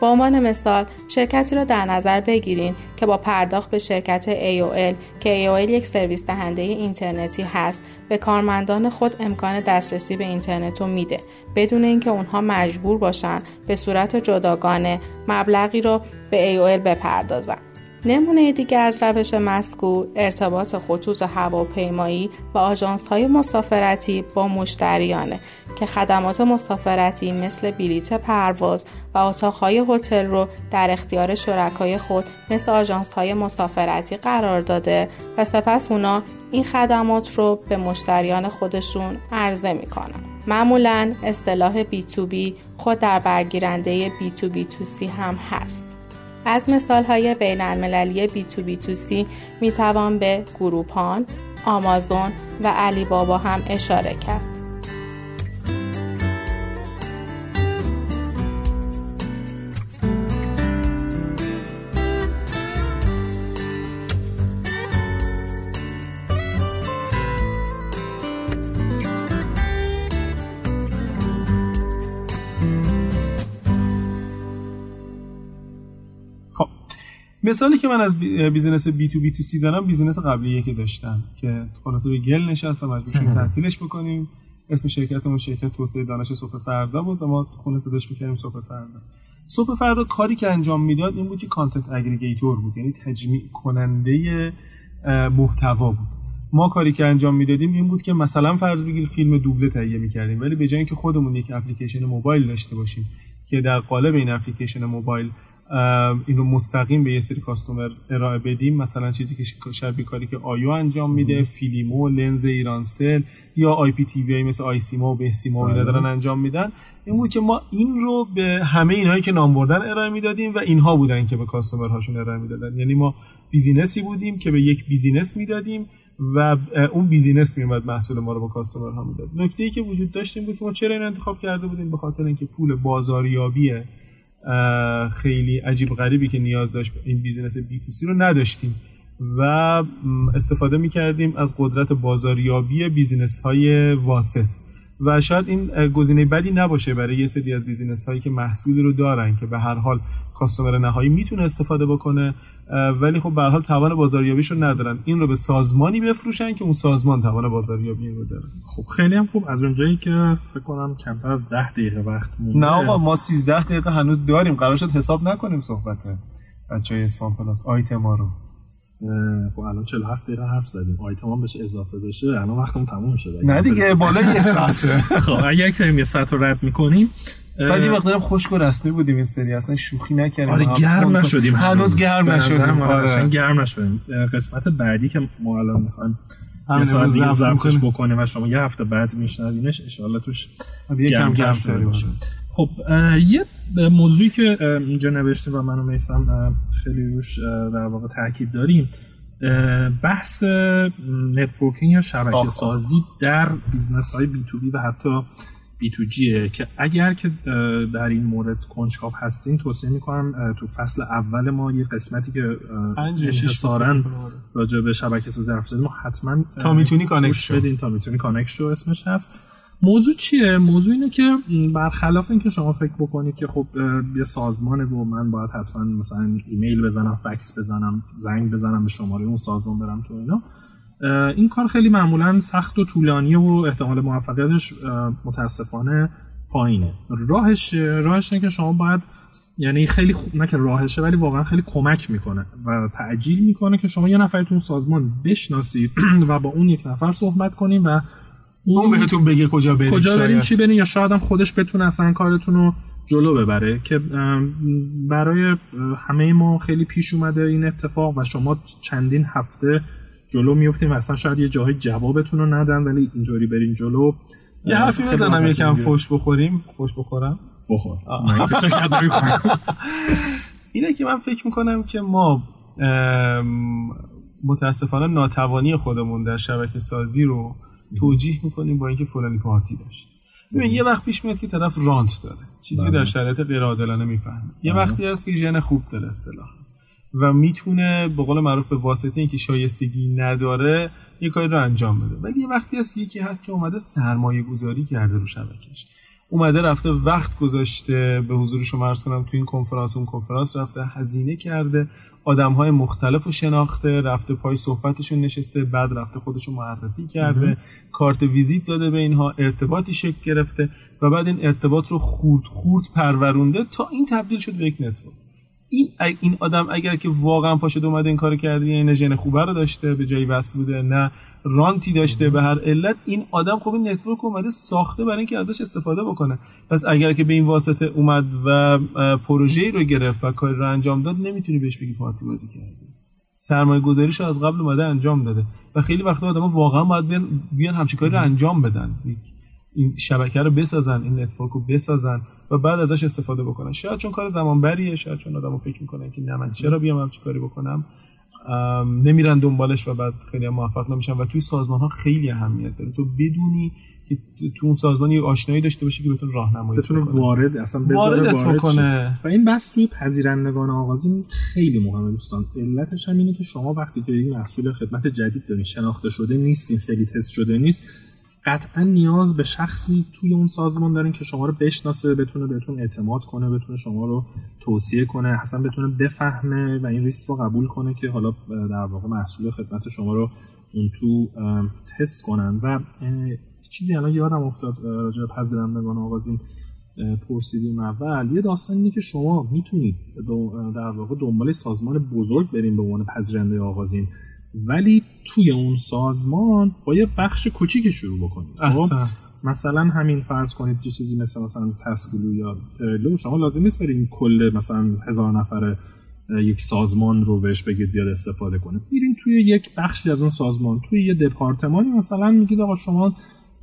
به عنوان مثال شرکتی را در نظر بگیرین که با پرداخت به شرکت AOL که AOL یک سرویس دهنده اینترنتی هست به کارمندان خود امکان دسترسی به اینترنت رو میده. بدون اینکه اونها مجبور باشن به صورت جداگانه مبلغی رو به AOL بپردازن. نمونه دیگه از روش مذکور ارتباط خطوط هواپیمایی و آژانس های مسافرتی با مشتریانه که خدمات مسافرتی مثل بلیت پرواز و اتاقهای هتل رو در اختیار شرکای خود مثل آژانس های مسافرتی قرار داده و سپس اونا این خدمات رو به مشتریان خودشون عرضه می‌کنن. معمولا اصطلاح B2B خود در برگیرنده B2B2C هم هست. از مثال های بین المللی B2B2C می توان به گروپان، آمازون و علی بابا هم اشاره کرد. مثالی که من از بیزینس بی تو بی تو سی دارم business قبلیه که داشتم که خلاصه به گل نشست و مجبور شدیم تعطیلش بکنیم. اسم شرکتمون شرکت توسعه دانش صبح فردا بود و ما خونه صداش می‌کردیم صبح فردا. صبح فردا کاری که انجام می‌داد این بود که content aggregator بود یعنی تجمیع کننده محتوا بود. ما کاری که انجام می‌دادیم این بود که مثلا فرض بگیر فیلم دوبله تهیه می‌کردیم ولی به جای اینکه خودمون یک اپلیکیشن موبایل داشته باشیم که در قالب این اپلیکیشن موبایل اینو مستقیم به یه سری customer ارائه بدیم. مثلا چیزی که شبیه کاری که آیو انجام میده فیلیمو لنز ایرانسل یا IPTV مثل آی سیما و بهسیما اینا دارن انجام میدن. این بود که ما این رو به همه اینهایی که نام بردن ارائه می‌دادیم و اینها بودن که به customer هاشون ارائه می‌دادن. یعنی ما business ی بودیم که به یک business می‌دادیم و اون business میومد محصول ما رو به customer ها می‌داد. نکته ای که وجود داشتیم بود که ما چرا این انتخاب کرده بودیم؟ به خاطر اینکه پول بازاریابیه خیلی عجیب غریبی که نیاز داشت این business بی رو نداشتیم و استفاده می کردیم از قدرت بازاریابی business های واسط. و شاید این گزینه بدی نباشه برای یه سری از business هایی که محصولی رو دارن که به هر حال customer نهایی می‌تونه استفاده بکنه ولی خب به هر حال توان بازاریابیش رو ندارن. این رو به سازمانی بفروشن که اون سازمان توان بازاریابی رو داره. خب خیلی هم خوب. از اونجایی که فکر کنم کمتر از ده دقیقه وقت مونده. نه آقا ما 13 دقیقه هنوز داریم. قرار شد حساب نکنیم صحبت بچه های اسفان پلاس. آیتم رو. خب الان 47 دقیقه حرف زدیم. آیتم هم بهش اضافه بشه. الان وقتمون تموم شده. نه دیگه بالا یه ساعته خب اگر که یه ساعت رو رد می‌کنیم بعد یه وقت دارم خشک و رسمی بودیم این سری. اصلا شوخی نکردیم. آره گرم نشدیم هنوز. گرم نشدیم. آره گرم نشدیم. قسمت بعدی که ما الان می‌خوایم یه ساعت دیگه ضبطش بکنیم و شما یه هفته بعد میشنوینش ان توش یکم گرم شده باشه. خب یه موضوعی که اینجا نوشتیم و منو میسم خیلی روش در واقع تاکید داریم بحث networking یا شبکه سازی در business های B2B و حتی B2G ه که اگر که در این مورد کنجکاو هستین توصیه می‌کنم تو فصل اول ما یه قسمتی که انحصارا راجع به شبکه سازی حرف زدیم حتما تا می‌تونی connect بدین تا می‌تونی connect شو اسمش هست. موضوع چیه؟ موضوع اینه که برخلاف اینکه شما فکر بکنید که خب یه سازمانه و من باید حتما مثلا ایمیل بزنم فکس بزنم زنگ بزنم به شماره اون سازمان برم تو اینا این کار خیلی معمولا سخت و طولانی و احتمال موفقیتش متاسفانه پایینه. راهش راهش اینه که شما باید یعنی خیلی خوب نه که راهشه ولی واقعا خیلی کمک می‌کنه و تعجیل می‌کنه که شما یه نفرتون سازمان بشناسید و با اون یک نفر صحبت کنید و اون بهتون بگه کجا برید کجا بریم چی بریم یا شاید هم خودش بتونه اصلا کارتون رو جلو ببره که برای همه ما خیلی پیش اومده این اتفاق و شما چندین هفته جلو میفتیم و اصلا شاید یه جاهای جوابتون رو ندن ولی اینطوری برین جلو. یه حرفی بزنم یکم فوش بخوریم. فوش بخورم؟ بخور. اینه که من فکر می‌کنم که ما متاسفانه ناتوانی خودمون در شبکه سازی رو توجیه می‌کنیم با اینکه فلانی پارتی داشت. ببین یه وقت پیش میاد که طرف رانت داره. چیزی در شرایط غیر عادلانه می‌فهمه. یه وقتی هست که ژن خوب داره اصطلاح. و می‌تونه به قول معروف به واسطه اینکه شایستگی نداره یه کاری رو انجام بده. ولی یه وقتی هست یکی هست که اومده سرمایه گذاری کرده رو شبکش اومده رفته وقت گذاشته به حضور شما عرض کنم تو این کنفرانس اون کنفرانس رفته هزینه کرده. آدم های مختلف رو شناخته رفته پای صحبتشون نشسته بعد رفته خودشو معرفی کرده کارت ویزیت داده به اینها ارتباطی شکل گرفته و بعد این ارتباط رو خورد خورد پرورونده تا این تبدیل شد به یک network. این این آدم اگر که واقعا پاشد اومده این کارو کرده یعنی ژن خوبه رو داشته به جایی وصل بوده نه رانتی داشته به هر علت این آدم خب این network اومده ساخته برای اینکه ازش استفاده بکنه. پس اگر که به این واسطه اومد و پروژه‌ای رو گرفت و کاری رو انجام داد نمی‌تونی بهش بگی پارتی بازی کرده سرمایه گذاریش از قبل اومده انجام داده. و خیلی وقتا آدم واقعا باید بیان, بیان همچین کاری رو انجام بدن. این شبکه رو بسازن این network رو بسازن و بعد ازش استفاده بکنن. شاید چون کار زمان بریه شاید چون آدمو فکر می‌کنن که نه من چرا بیام همچین کاری بکنم؟ نمیرن دنبالش و بعد خیلی موفق نمیشن و توی سازمان ها خیلی اهمیت داره. تو بدونی که تو اون سازمان یه آشنایی داشته باشی که بتون راهنمایی بتونه وارد اصلا وارد بکنه. و این بس توی پذیرندگان آغازین خیلی مهمه دوستان. علتش هم اینه که شما وقتی که این محصول خدمت جدید دارین شناخته شده نیستین خیلی تست شده نیست قطعا نیاز به شخصی توی اون سازمان دارین که شما رو بشناسه بتونه بهتون اعتماد کنه بتونه شما رو توصیه کنه اصلا بتونه بفهمه و این ریسک رو قبول کنه که حالا در واقع محصول خدمت شما رو اون تو تست کنن. و چیزی الان یادم افتاد راجع پذیرندگان آغازین پرسیدیم اول. یه داستان اینه که شما می‌تونید در واقع دنبال سازمان بزرگ بریم به عنوان پذیرنده آغازین. ولی توی اون سازمان با یه بخش کوچیک شروع بکنید خب؟ مثلا همین فرض کنید یه چیزی مثل مثلا تسکلو یا لو. شما لازم نیست برین کل مثلا هزار نفر یک سازمان رو بهش بگید بیاد استفاده کنه. میرین توی یک بخشی از اون سازمان توی یه دپارتمانی. مثلا میگید آقا شما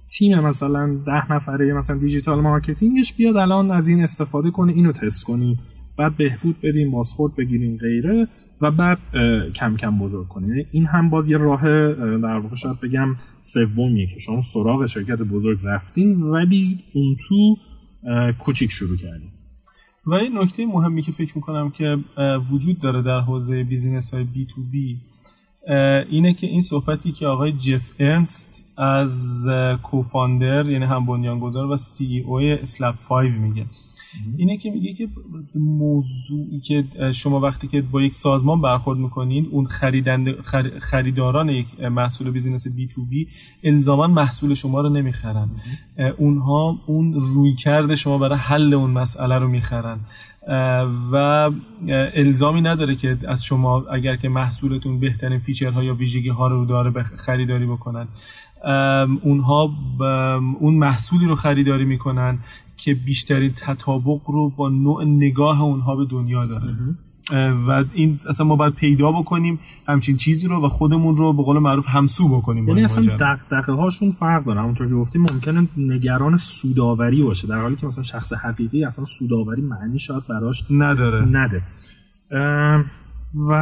تیم مثلا ده نفره مثلا digital marketing ش بیاد الان از این استفاده کنه اینو تست کنی بعد بهبود بدیم بازخورد بگیریم غیره. و بعد کم کم بزرگ کنید یعنی این هم باز یه راه در واقع شاید بگم سومیه که شما سراغ شرکت بزرگ رفتین ولی اون تو کوچیک شروع کردین و این نکته مهمی که فکر می‌کنم که وجود داره در حوزه business های B2B اینه که این صحبتی که آقای جف ارنست از co-founder یعنی هم بنیانگذار و CEO SlapFive میگه. اینه که میگه که موضوعی که شما وقتی که با یک سازمان برخورد می‌کنید اون خریدند خریداران یک محصول business B2B الزاما محصول شما رو نمی‌خرن. اونها اون روی کرده شما برای حل اون مسئله رو می‌خرن. و الزامی نداره که از شما اگر که محصولتون بهترین فیچرها یا ویژگی ها رو داره خریداری بکنن. اونها اون محصولی رو خریداری می‌کنن که بیشترین تطابق رو با نوع نگاه اونها به دنیا داره. و این اصلا ما باید پیدا بکنیم همچین چیزی رو و خودمون رو به قول معروف همسو بکنیم یعنی اصلا دغدغه هاشون فرق داره. همونطور که گفتیم ممکنه نگران سوداوری باشه در حالی که مثلا شخص حقیقی اصلا سوداوری معنی شاید براش نداره. نده. و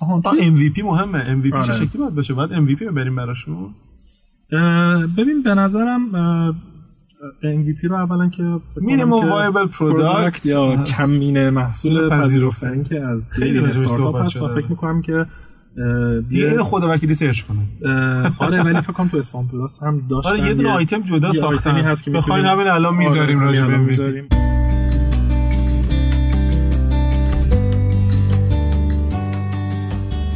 آها MVP مهمه. MVP آره. چه شکلی باید باشه باید MVP بریم براشون؟ ببین به نظرم MVP رو اولا که minimum viable product یا کمینه محصول پذیرفتنی. که از خیلی استارتاپ هست و فکر می‌کنم که یه خدا وکیلی search کنه. آره ولی فکر کنم تو اسفان پلاس هم داشتن آره یه دونه آیتم جدا ساختن. هست که بخواین همین الان می‌ذاریم آره، راجع به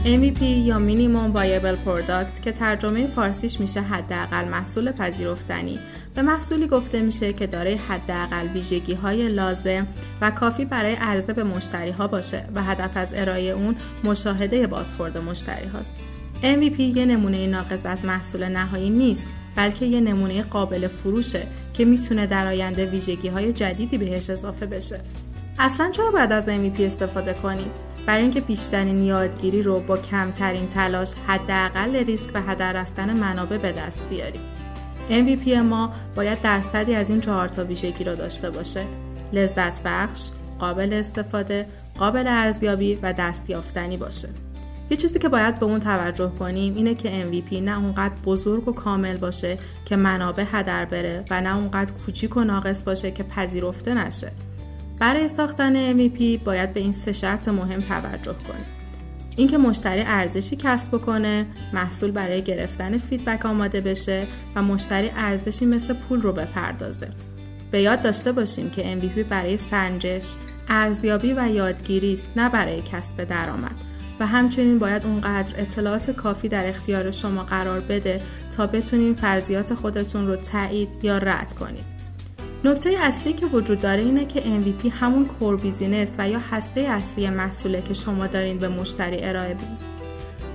MVP یا minimum viable product که ترجمه فارسیش میشه حداقل محصول پذیرفتنی. به محصولی گفته میشه که دارای حداقل ویژگی های لازم و کافی برای عرضه به مشتری ها باشه و هدف از ارائه اون مشاهده بازخورد مشتری هاست. MVP یه نمونه ناقص از محصول نهایی نیست بلکه یه نمونه قابل فروشه که می‌تونه در آینده ویژگی های جدیدی بهش اضافه بشه. اصلا چرا باید از MVP استفاده کنیم؟ برای اینکه بیشترین یادگیری رو با کمترین تلاش حداقل ریسک و هدر رفتن منابع به دست بیاریم. MVP ما باید درصدی از این چهار تا ویژگی رو داشته باشه. لذت بخش قابل استفاده قابل ارزیابی و دستیافتنی باشه. یه چیزی که باید به اون توجه کنیم اینه که MVP نه اونقدر بزرگ و کامل باشه که منابع هدر بره و نه اونقدر کوچیک و ناقص باشه که پذیرفته نشه. برای ساختن MVP باید به این سه شرط مهم توجه کنیم. اینکه مشتری ارزشی کسب بکنه محصول برای گرفتن فیدبک آماده بشه و مشتری ارزشی مثل پول رو بپردازه. به یاد داشته باشیم که MVP برای سنجش ارزیابی و یادگیری است نه برای کسب درآمد. و همچنین باید اونقدر اطلاعات کافی در اختیار شما قرار بده تا بتونین فرضیات خودتون رو تایید یا رد کنید. نکته اصلی که وجود داره اینه که MVP همون core business و یا هسته اصلی محصوله که شما دارین به مشتری ارائه بدید.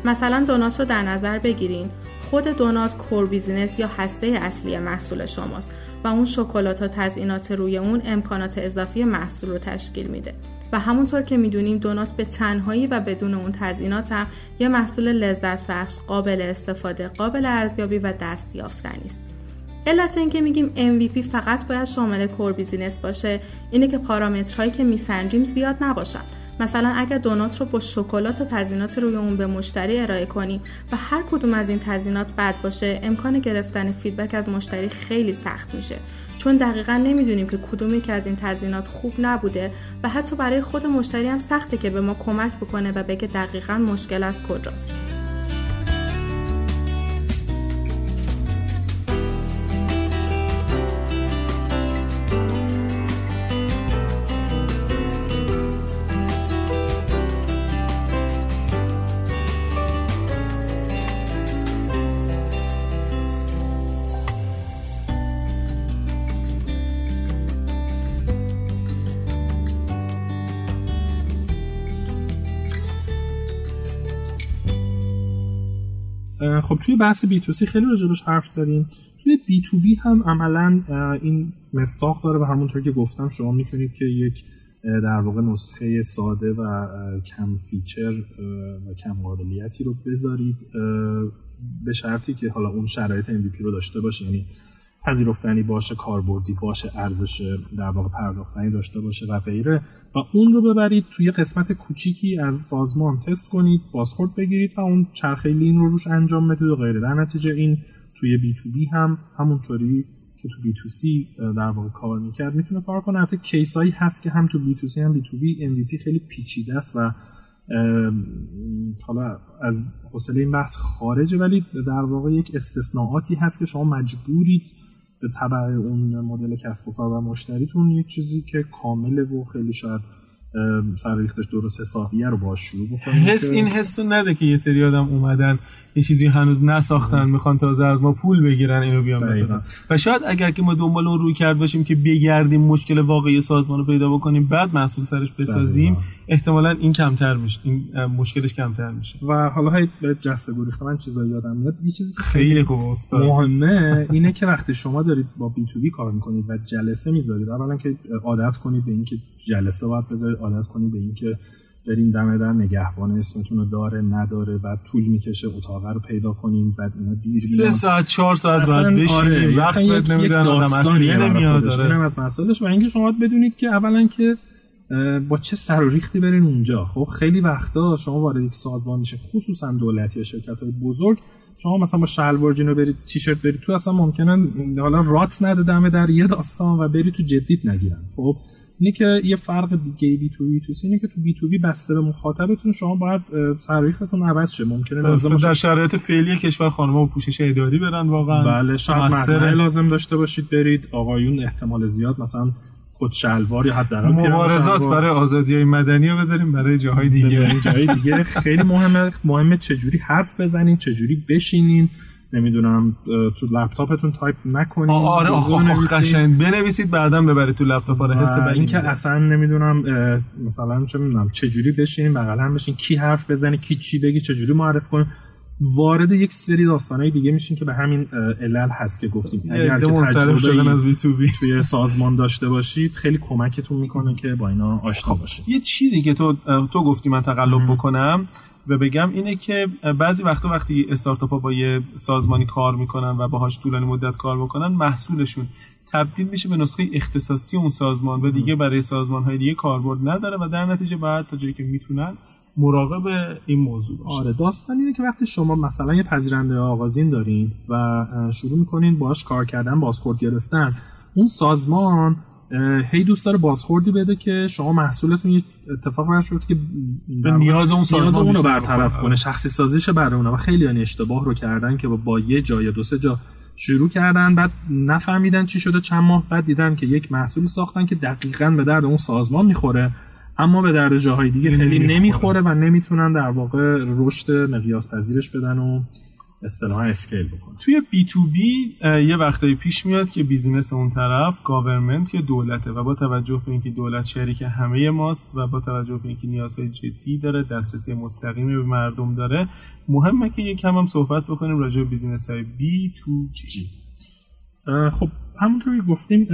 مثلا دونات رو در نظر بگیرین. خود دونات core business یا هسته اصلی محصول شماست و اون شکلات و تزئینات روی اون امکانات اضافی محصول رو تشکیل میده. و همونطور که می‌دونیم دونات به تنهایی و بدون اون تزئینات هم یه محصول لذت بخش قابل استفاده قابل ارزیابی و دستیافتنی است. علت اینکه میگیم MVP فقط باید شامل core business باشه اینه که پارامترهایی که میسنجیم زیاد نباشن. مثلا اگر دونات رو با شکلات و تزینات روی اون به مشتری ارائه کنیم و هر کدوم از این تزینات بد باشه امکان گرفتن فیدبک از مشتری خیلی سخت میشه. چون دقیقا نمی‌دونیم که کدومی که از این تزینات خوب نبوده و حتی برای خود مشتری هم سخته که به ما کمک بکنه و بگه دقیقا مشکل از کجاست. خب توی بحث B2C خیلی راجبش حرف زدیم. توی B2B هم عملا این مصداق داره و همونطور که گفتم شما می‌تونید که یک در واقع نسخه ساده و کم feature و کم قابلیتی رو بذارید به شرطی که حالا اون شرایط MVP رو داشته باشه. یعنی پذیرفتنی باشه کاربردی باشه ارزش در واقع پرداختنی داشته باشه و غیره. و اون رو ببرید توی قسمت کوچیکی از سازمان تست کنید بازخورد بگیرید و اون چرخه lean رو روش انجام بدید و غیره. در نتیجه این توی B2B هم همونطوری که تو B2C در واقع کار می‌کرد. می‌تونه کار کنه. البته case هایی هست که هم تو بی تو سی هم بی تو بی MVP خیلی پیچیده است و حالا از حوصله این بحث خارجه ولی در واقع یک استثناءاتی هست که شما مجبورید به تبع اون مدل کسب و کار و مشتریتون یک چیزی که کامله و خیلی شاید سر ریختش درست حسابیه رو باش شروع بکنیم حس این حس رو نده که یه سری آدم اومدن یه چیزی هنوز نساختن می‌خوان تازه از ما پول بگیرن اینو بیان بسازن. و شاید اگر که ما دنبال اون روی کرد باشیم که بگردیم مشکل واقعی سازمان رو پیدا بکنیم بعد محصول سرش بسازیم احتمالا این کمتر میشه این مشکلش کمتر میشه. و حالا های به جسته گریخته من چیزایی یادم میاد. یه چیزی که خیلی خوب استاد. مهمه اینه که وقتی شما دارید با بی تو بی کار می‌کنید و جلسه می‌ذارید اولا که عادت کنید به اینکه جلسه باید بذارید. عادت کنید به اینکه بریم دم در نگهبان اسمتون رو داره نداره بعد طول می‌کشه اتاق رو پیدا کنیم بعد اینا دیر سه ساعت چهار ساعت بعد بشینیم. آره. وقت بد نمیدن آدم اصلی نمیاد. داره از مسائلش و اینکه شما بدونید که اولا که با چه سر و ریختی برین اونجا. خب خیلی وقتا شما وارد یک سازمان میشه خصوصا دولتی یا شرکت های بزرگ. شما مثلا با شلوار جینو برید تیشرت برید تو اصلا ممکنه حالا رات نده دمه در یه داستان و برید تو جدید نگیرن. خب اینه که یه فرق دیگه بی تو بی تو سی اینه که تو بی تو بی بسته به مخاطبتون شما باید سرریختتون عوض شه. ممکنه لازم در شرایط فعلی کشور خانم‌ها پوشش اداری برن واقعا. بله شاید لازم داشته باشید برید. آقایون احتمال زیاد مثلا کت شلوار یا حداقل مبارزات برای آزادی های مدنی رو بذاریم برای جاهای دیگه. جاهای دیگه. خیلی مهمه مهمه چجوری حرف بزنین چجوری بشینین نمی‌دونم تو لپتاپتون تایپ نکنید. آره قشنگ. بنویسید بعدا ببرید تو لپتاپ. رو حس این که اصلا نمی‌دونم مثلا چه می‌دونم چه جوری بشینیم بغل هم بشین کی حرف بزنه کی چی بگی چه جوری معرف کنیم وارد یک سری داستانهای دیگه میشین که به همین علل هست که گفتیم. اگر که تجربه از B2B توی سازمان داشته باشید خیلی کمکتون می‌کنه که با اینا آشنا خب، باشید. یه چیزی که تو تو گفتی من تقلب بکنم. و بگم اینه که بعضی وقتا وقتی استارتاپ ها با یه سازمانی کار می‌کنن و باهاش طولانی مدت کار بکنن محصولشون تبدیل میشه به نسخه اختصاصی اون سازمان و دیگه برای سازمان های دیگه کاربرد نداره و در نتیجه بعد تا جایی که می‌تونن مراقب این موضوع باشه آره داستان اینه که وقتی شما مثلا یه پذیرنده آغازین دارین و شروع می‌کنین باش کار کردن بازخورد گرفتن اون سازمان هی دوست داره بازخوردی بده که شما محصولتون یه اتفاق نشد که به نیاز اون سازمان نیاز رو برطرف کنه. شخصی سازیش برای اون و خیلی یعنی اشتباه رو کردن که با یه جای دو سه جا شروع کردن بعد نفهمیدن چی شده. چند ماه بعد دیدن که یک محصول ساختن که دقیقا به درد اون سازمان می‌خوره اما به درد جاهای دیگه خیلی نمی‌خوره و نمی‌تونن در واقع رشد مقیاس پذیرش بدن و اصطلاحا scale بکنه. توی B2B یه وقتایی پیش میاد که business اون طرف government یا دولته و با توجه به اینکه دولت شریک همه ماست و با توجه به اینکه نیازهای جدی داره دسترسی مستقیمی به مردم داره مهمه که یک کم هم صحبت بکنیم راجع به business های B to G خب همونطوری گفتیم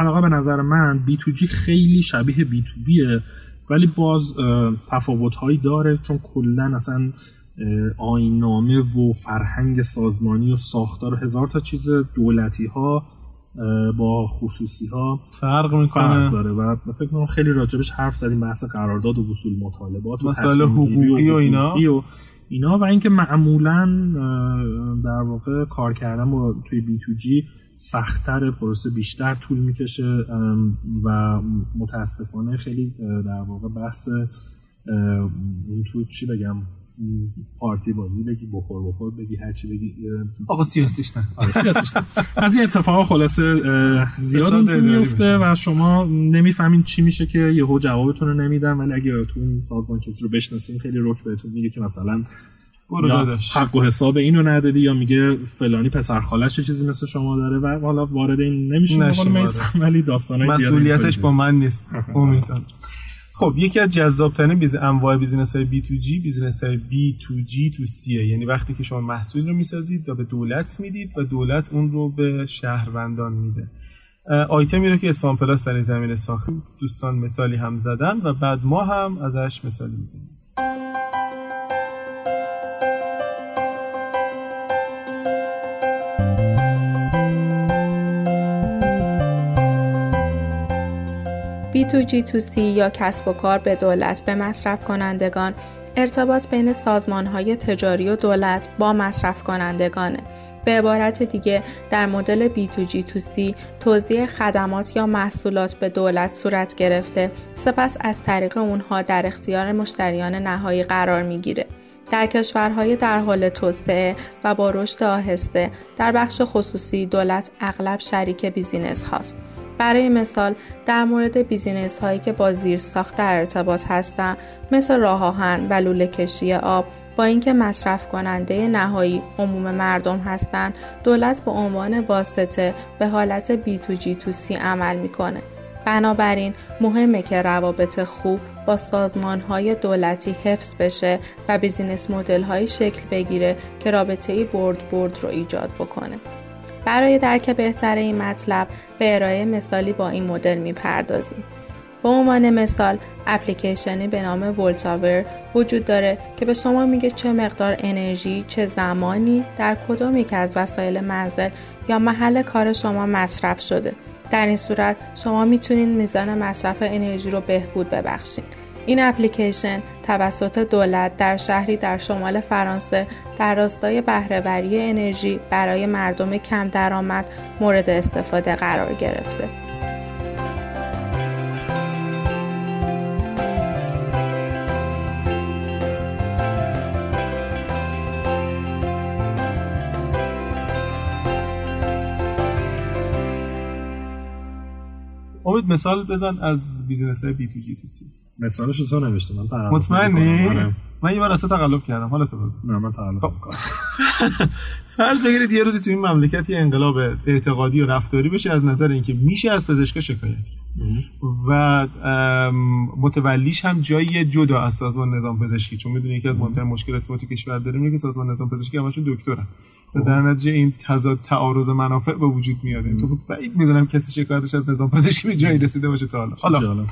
حداقل به نظر من B to G خیلی شبیه B to B ه ولی باز تفاوت هایی داره چون کلا اصلا آیین‌نامه و فرهنگ سازمانی و ساختار هزار تا چیز دولتی ها با خصوصی ها فرق می‌کنه. داره و فکر کنم خیلی راجبش حرف زدیم بحث قرارداد و وصول مطالبات مسائل حقوقی و, اینا. و اینا و اینکه معمولا در واقع کار کردن با توی بی تو جی سختتر پروسه بیشتر طول می‌کشه و متاسفانه خیلی در واقع بحث اون تو چی بگم؟ پارتی بازی بگی بخور بخور بگی هرچی بگی آقا سیاسیش نه. آره سیاسیش نه. از این اتفاق خلاصه زیاد میفته و شما نمی‌فهمین چی میشه که یهو جوابتون رو نمیدن ولی اگه تو این سازمان کسی رو بشناسین خیلی رک بهتون میگه که مثلا یا حق و حساب اینو ندادی یا میگه فلانی پسر خالش چیزی مثل شما داره و حالا وارد این نمیشه ولی داستانای مسئولیتش با من نیست. امیدوارم خب یکی از جذابترین biz انواع business های B to G business های B to G to C ه یعنی وقتی که شما محصول رو می‌سازید و به دولت می‌دید و دولت اون رو به شهروندان میده. آیتمی رو که اسپان پلاس در این زمینه ساخت دوستان مثالی هم زدن و بعد ما هم ازش مثالی می‌زنیم. B2G2C یا کسب و کار به دولت به مصرف کنندگان ارتباط بین سازمان های تجاری و دولت با مصرف کنندگانه. به عبارت دیگه در مدل B2G2C توزیع خدمات یا محصولات به دولت صورت گرفته سپس از طریق اونها در اختیار مشتریان نهایی قرار می‌گیره. در کشورهای در حال توسعه و با رشد آهسته در بخش خصوصی دولت اغلب شریک بیزینس هاست. برای مثال در مورد business هایی که با زیر ساخت در ارتباط هستند مثل راه آهن و لوله کشی آب با اینکه مصرف کننده نهایی عموم مردم هستند دولت به عنوان واسطه به حالت B to G to C عمل می‌کنه. بنابراین مهمه که روابط خوب با سازمان های دولتی حفظ بشه و business model شکل بگیره که رابطه برد برد رو ایجاد بکنه. برای درک بهتر این مطلب به ارائه مثالی با این مدل می‌پردازیم. به عنوان مثال اپلیکیشنی به نام ولتاور وجود داره که به شما میگه چه مقدار انرژی چه زمانی در کدام یک از وسایل منزل یا محل کار شما مصرف شده. در این صورت شما می‌تونید میزان مصرف انرژی رو بهبود ببخشید. این اپلیکیشن توسط دولت در شهری در شمال فرانسه در راستای بهرهوری انرژی برای مردم کم درآمد مورد استفاده قرار گرفته. امید مثال بزن از بیزینس های بی تو جی تو سی مثالش رو تو نوشته. من مطمئنی؟ آره. من یه بار اصلا تقلب کردم. حالا تو نه من تقلب خب. فرض بگیرید یه روزی تو این مملکت یه انقلاب اعتقادی و رفتاری بشه از نظر اینکه میشه از پزشک شکایت و متولیش هم جایی جدا از سازمان نظام پزشکی. چون می‌دونی یکی از مهمترین مشکلاتی که تو کشور داریم اینه که سازمان نظام پزشکی همشون دکترن. و در نتیجه این تضاد تعارض منافع به وجود میاد تو بعید می‌دونم کسی شکایتش از نظام پزشکی به جایی رسیده باشه تا حالا. حالا.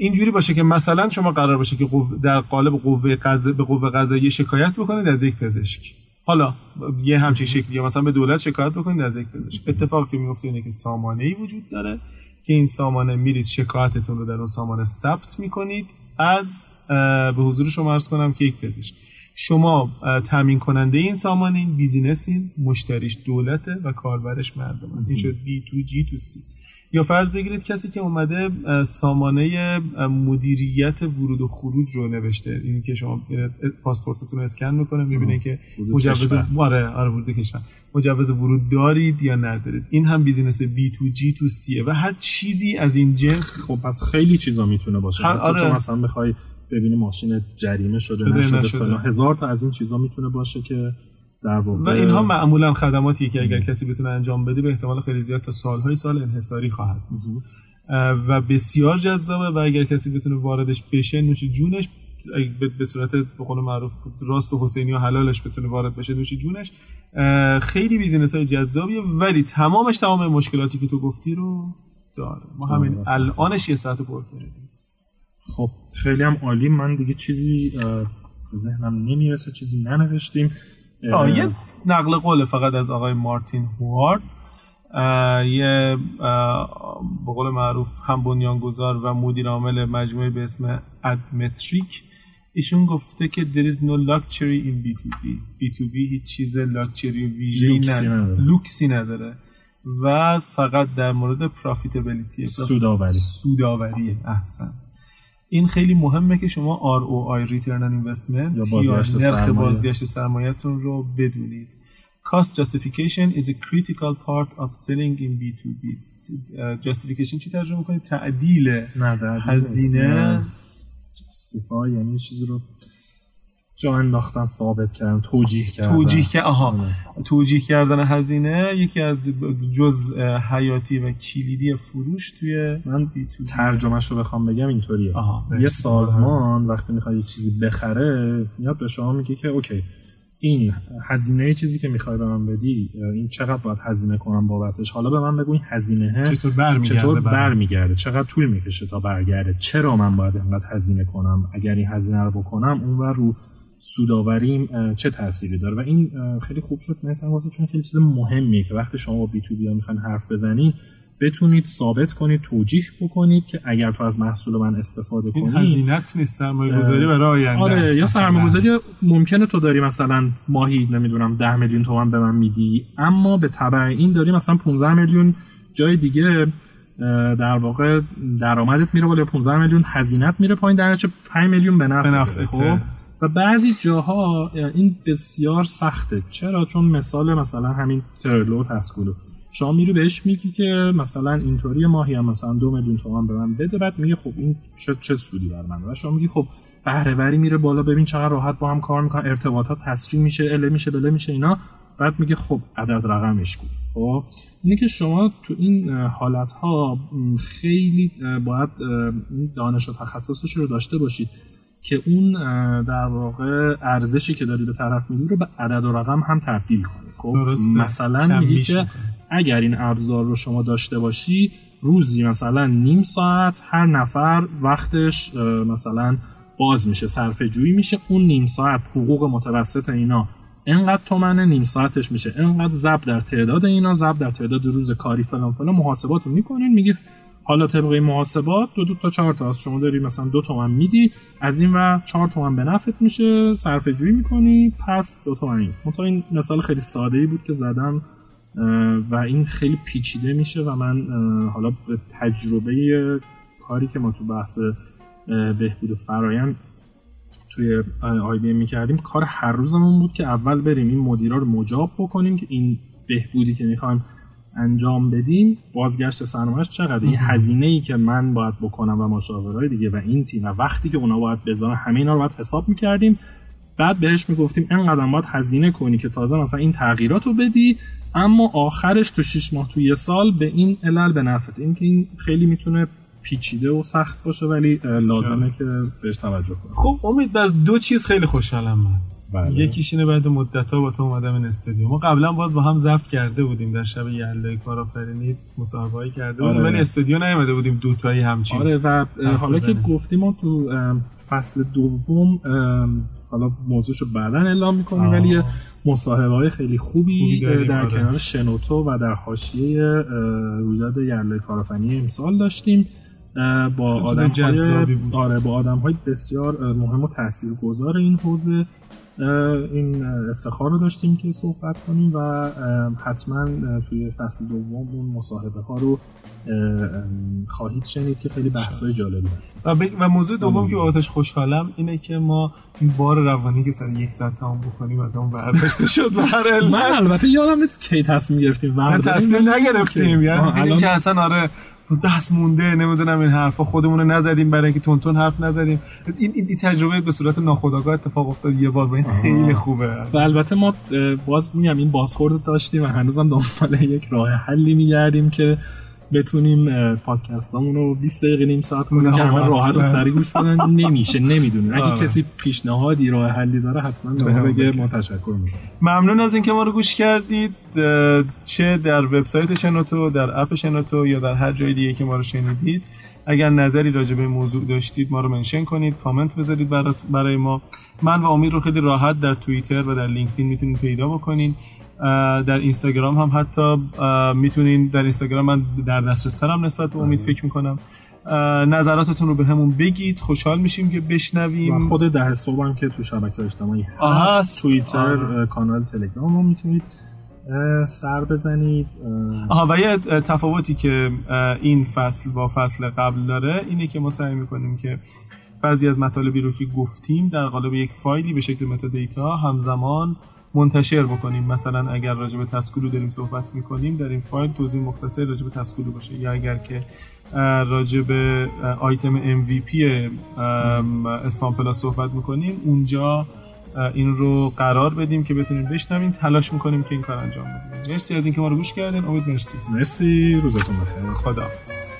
اینجوری باشه که مثلا شما قرار باشه که در قالب قوه قضا به قوه قضاییه شکایت بکنید از یک پزشک. حالا یه همچین شکلی مثلا به دولت شکایت بکنید از یک پزشک. اتفاقی که میفته اینه که سامانه ای وجود داره که این سامانه میرید شکایتتون رو در اون سامانه ثبت می‌کنید از به حضور شما عرض کنم که یک پزشک. شما تامین کننده این سامانه این بیزینسین مشتریش دولته و کاربرش مردم این شد بی تو جی تو سی یا فرض بگیرید کسی که اومده سامانه مدیریت ورود و خروج رو نوشته. این که شما پاسپورتتون رو اسکن می‌کنه می‌بینه که مجوز آره آره ورود کشور. مجوز ورود دارید یا ندارید. این هم business B to G to C ه و هر چیزی از این جنس خب پس خیلی چیزا می‌تونه باشه. آره. تو مثلا بخوای ببینی ماشین جریمه شده, شده نشده, نشده. هزار تا از این چیزا می‌تونه باشه که در و اینها معمولا خدماتی که اگر کسی بتونه انجام بده به احتمال خیلی زیاد تا سالهای سال انحصاری خواهد بود. و بسیار جذابه و اگر کسی بتونه واردش بشه نوش جونش به صورت به قول معروف راست و حسینی و حلالش بتونه وارد بشه نوش جونش خیلی بیزینس های جذابیه ولی تمامش تمام مشکلاتی که تو گفتی رو داره. ما همین الانش یه ساعت پر کردیم خب خیلی هم عالی. من دیگه چیزی ذهنم نمی‌رسه چیزی ننوشتیم. یه نقل قول فقط از آقای مارتین هوارد. یه به قول معروف هم بنیانگذار و مدیر عامل مجموعه به اسم ادمتریک. ایشون گفته که there is no luxury in B2B B2B هیچ چیز لاکچری و ویژه‌ای نداره. لوکسی نداره. و فقط در مورد پروفیتابیلیتی سوداوری سوداوریه احسن. این خیلی مهمه که شما ROI Return on Investment یا, یا نرخ بازگشت سرمایه‌تون رو بدونید. Cost justification is a critical part of selling in B2B justification چی ترجمه کنید؟ تعدیل هزینه. جستیفای یعنی چیزی رو جا انداختن ثابت کردن توجیه کردن. توجیه که آها. آره. توجیه کردن هزینه یکی از جز حیاتی و کلیدی فروش توی من ترجمهش رو بخوام بگم اینطوریه. یه سازمان وقتی می‌خواد یه چیزی بخره میاد به شما میگه که اوکی این هزینه چیزی که می‌خوای به من بدی این چقدر باید هزینه کنم بابتش؟ حالا به من بگو این هزینه چطور برمیگرده چطور برمیگرده؟ چقدر طول می‌کشه تا برگرده؟ چرا من باید اینقدر هزینه کنم؟ اگر این هزینه رو بکنم اونور رو سوداوریم چه تأثیری داره؟ و این خیلی خوب شد مثلا واسه چون خیلی چیز مهمیه که وقتی شما با بی تو بی می‌خواین حرف بزنید بتونید ثابت کنید توجیه بکنید که اگر تو از محصول من استفاده کنی هزینت نیست سرمایه گذاری برای آینده آره یا سرمایه گذاری ممکنه تو داری مثلا ماهی نمی‌دونم 10 میلیون تومان به من میدی اما به تبع این داری مثلا 15 میلیون جای دیگه در واقع درآمدت میره بالا 15 میلیون هزینت میره پایین در 5 میلیون به نفع خب؟ و بعضی جاها این بسیار سخته. چرا؟ چون مثال مثلا همین ترلو تسکولو شما میری بهش میگی که مثلا اینطوری ماهی هم مثلا دو میلیون تومان به من بده بعد میگه خب این چه چه سودی بر من و شما میگی خب بهره وری میره بالا ببین چقدر راحت با هم کار می‌کنن ارتباطات تسریع میشه اله میشه بله میشه اینا. بعد میگه خب عدد رقمش کن خب؟ اینه که شما تو این حالت ها خیلی باید دانش و تخصصش رو داشته باشید. که اون در واقع ارزشی که داری به طرف میدی رو به عدد و رقم هم تبدیل کنید خب مثلا میگی که اگر این ابزار رو شما داشته باشی روزی مثلا نیم ساعت هر نفر وقتش مثلا باز میشه صرفه جویی میشه اون نیم ساعت حقوق متوسط اینا انقدر تومنه نیم ساعتش میشه. انقدر ضرب در تعداد اینا ضرب در تعداد روز کاری فلان فلان محاسبات رو می‌کنین میگی حالا طبق محاسبات دو دو تا چهار تا. از شما داری مثلا دو تومن میدی از این و چهار تومن به نفت میشه صرفه جویی می‌کنی پس دو تومن. این این مثال خیلی ساده ای بود که زدم و این خیلی پیچیده میشه و من حالا به تجربه کاری که ما تو بحث بهبود فرایند توی آی بی می‌کردیم کار هر روزمون بود که اول بریم این مدیرا رو مجاب بکنیم که این بهبودی که می‌خوایم انجام بدیم بازگشت سرمایهش چقدر این هزینه ای که من باید بکنم و مشاورای دیگه و این تیم و وقتی که اونا باید بذارن همه اینا رو باید حساب می‌کردیم. بعد بهش می‌گفتیم اینقدر باید هزینه کنی که تازه مثلا این تغییرات رو بدی اما آخرش تو 6 ماه تو یه سال به این علل به نفعت. این که این خیلی می‌تونه پیچیده و سخت باشه ولی لازمه که بهش توجه کنیم. خب امید بر دو چیز خیلی خوشحالم من. بله. یکیش اینه بعد مدت ها با تو اومدم این استودیو ما قبلا باز با هم ضبط کرده بودیم در شب یلای کارآفرینی مصاحبه کرده بودیم آره. ولی استودیو نیومده بودیم دوتایی همچین آره و حالا که. گفتیم ما تو فصل دوم حالا موضوعشو بعدا اعلام می‌کنیم آه. ولی یه مصاحبه های خیلی خوبی خوبی در آره. کنار شنوتو و در حاشیه رویداد یرلای کارآفرینی امسال داشتیم با آدم بود. آره با آدم های بسیار مهم و تاثیرگذار این حوزه این افتخار رو داشتیم که صحبت کنیم و حتما توی فصل دوم اون مصاحبه ها رو خواهید شنید که خیلی بحث های جالبی هست و, ب- و موضوع دوم. که آتش خوشحالم اینه که ما این بار روانی که سر یک ساعت تمام بکنیم از اون برداشته شد علت. من البته یادم نیست کی تصمیم گرفتیم برداریم. تصمیم نگرفتیم یعنی که اصلا آره دست مونده نمی‌دونم این حرفا خودمون رو نزدیم برای اینکه تونتون حرف نزدیم. این, این, تجربه به صورت ناخودآگاه اتفاق افتاد. یه بار و این خیلی خوبه. و البته ما باز میگم این بازخورد داشتیم و هنوزم دنبال یک راه حلی میگردیم که بتونیم پادکستامون رو 20 دقیقه نیم ساعت کنیم نه، که همه راحت و. سریع گوش بدن نمیشه نمی‌دونیم. اگه آره. کسی پیشنهادی راه حلی داره حتما به بهم بگه. ما تشکر می‌کنیم ممنون از اینکه ما رو گوش کردید. چه در وبسایت شنوتو در اپ شنوتو یا در هر جای دیگه که ما رو شنیدید. اگر نظری راجع به موضوع داشتید ما رو منشن کنید. کامنت بذارید برای ما. من و امید رو خیلی راحت در توییتر و در لینکدین می‌تونید پیدا بکنین. اه، در اینستاگرام هم حتی می‌تونین در اینستاگرام من در دسترس ترم نسبت به امید فکر می‌کنم. نظراتتون رو به همون بگید. خوشحال میشیم که بشنویم. و خود ده صبح هم که تو شبکه اجتماعی هست. توییتر کانال تلگرام رو می‌تونید سر بزنید. آها و یه تفاوتی که این فصل با فصل قبل داره اینه که ما سعی می‌کنیم که بعضی از مطالبی رو که گفتیم در قالب یک فایلی به شکل متادیتا همزمان منتشر بکنیم. مثلا اگر راجع به Taskulu داریم صحبت می‌کنیم در این فایل توضیح مختصر راجع به Taskulu باشه. یا اگر که راجع به آیتم MVP اسپان پلاس صحبت می‌کنیم اونجا این رو قرار بدیم که بتونیم بشنویم. تلاش می‌کنیم که این کار انجام بدیم. مرسی از اینکه ما رو گوش کردین. امید مرسی. مرسی. روزتون بخیر. خداحافظ.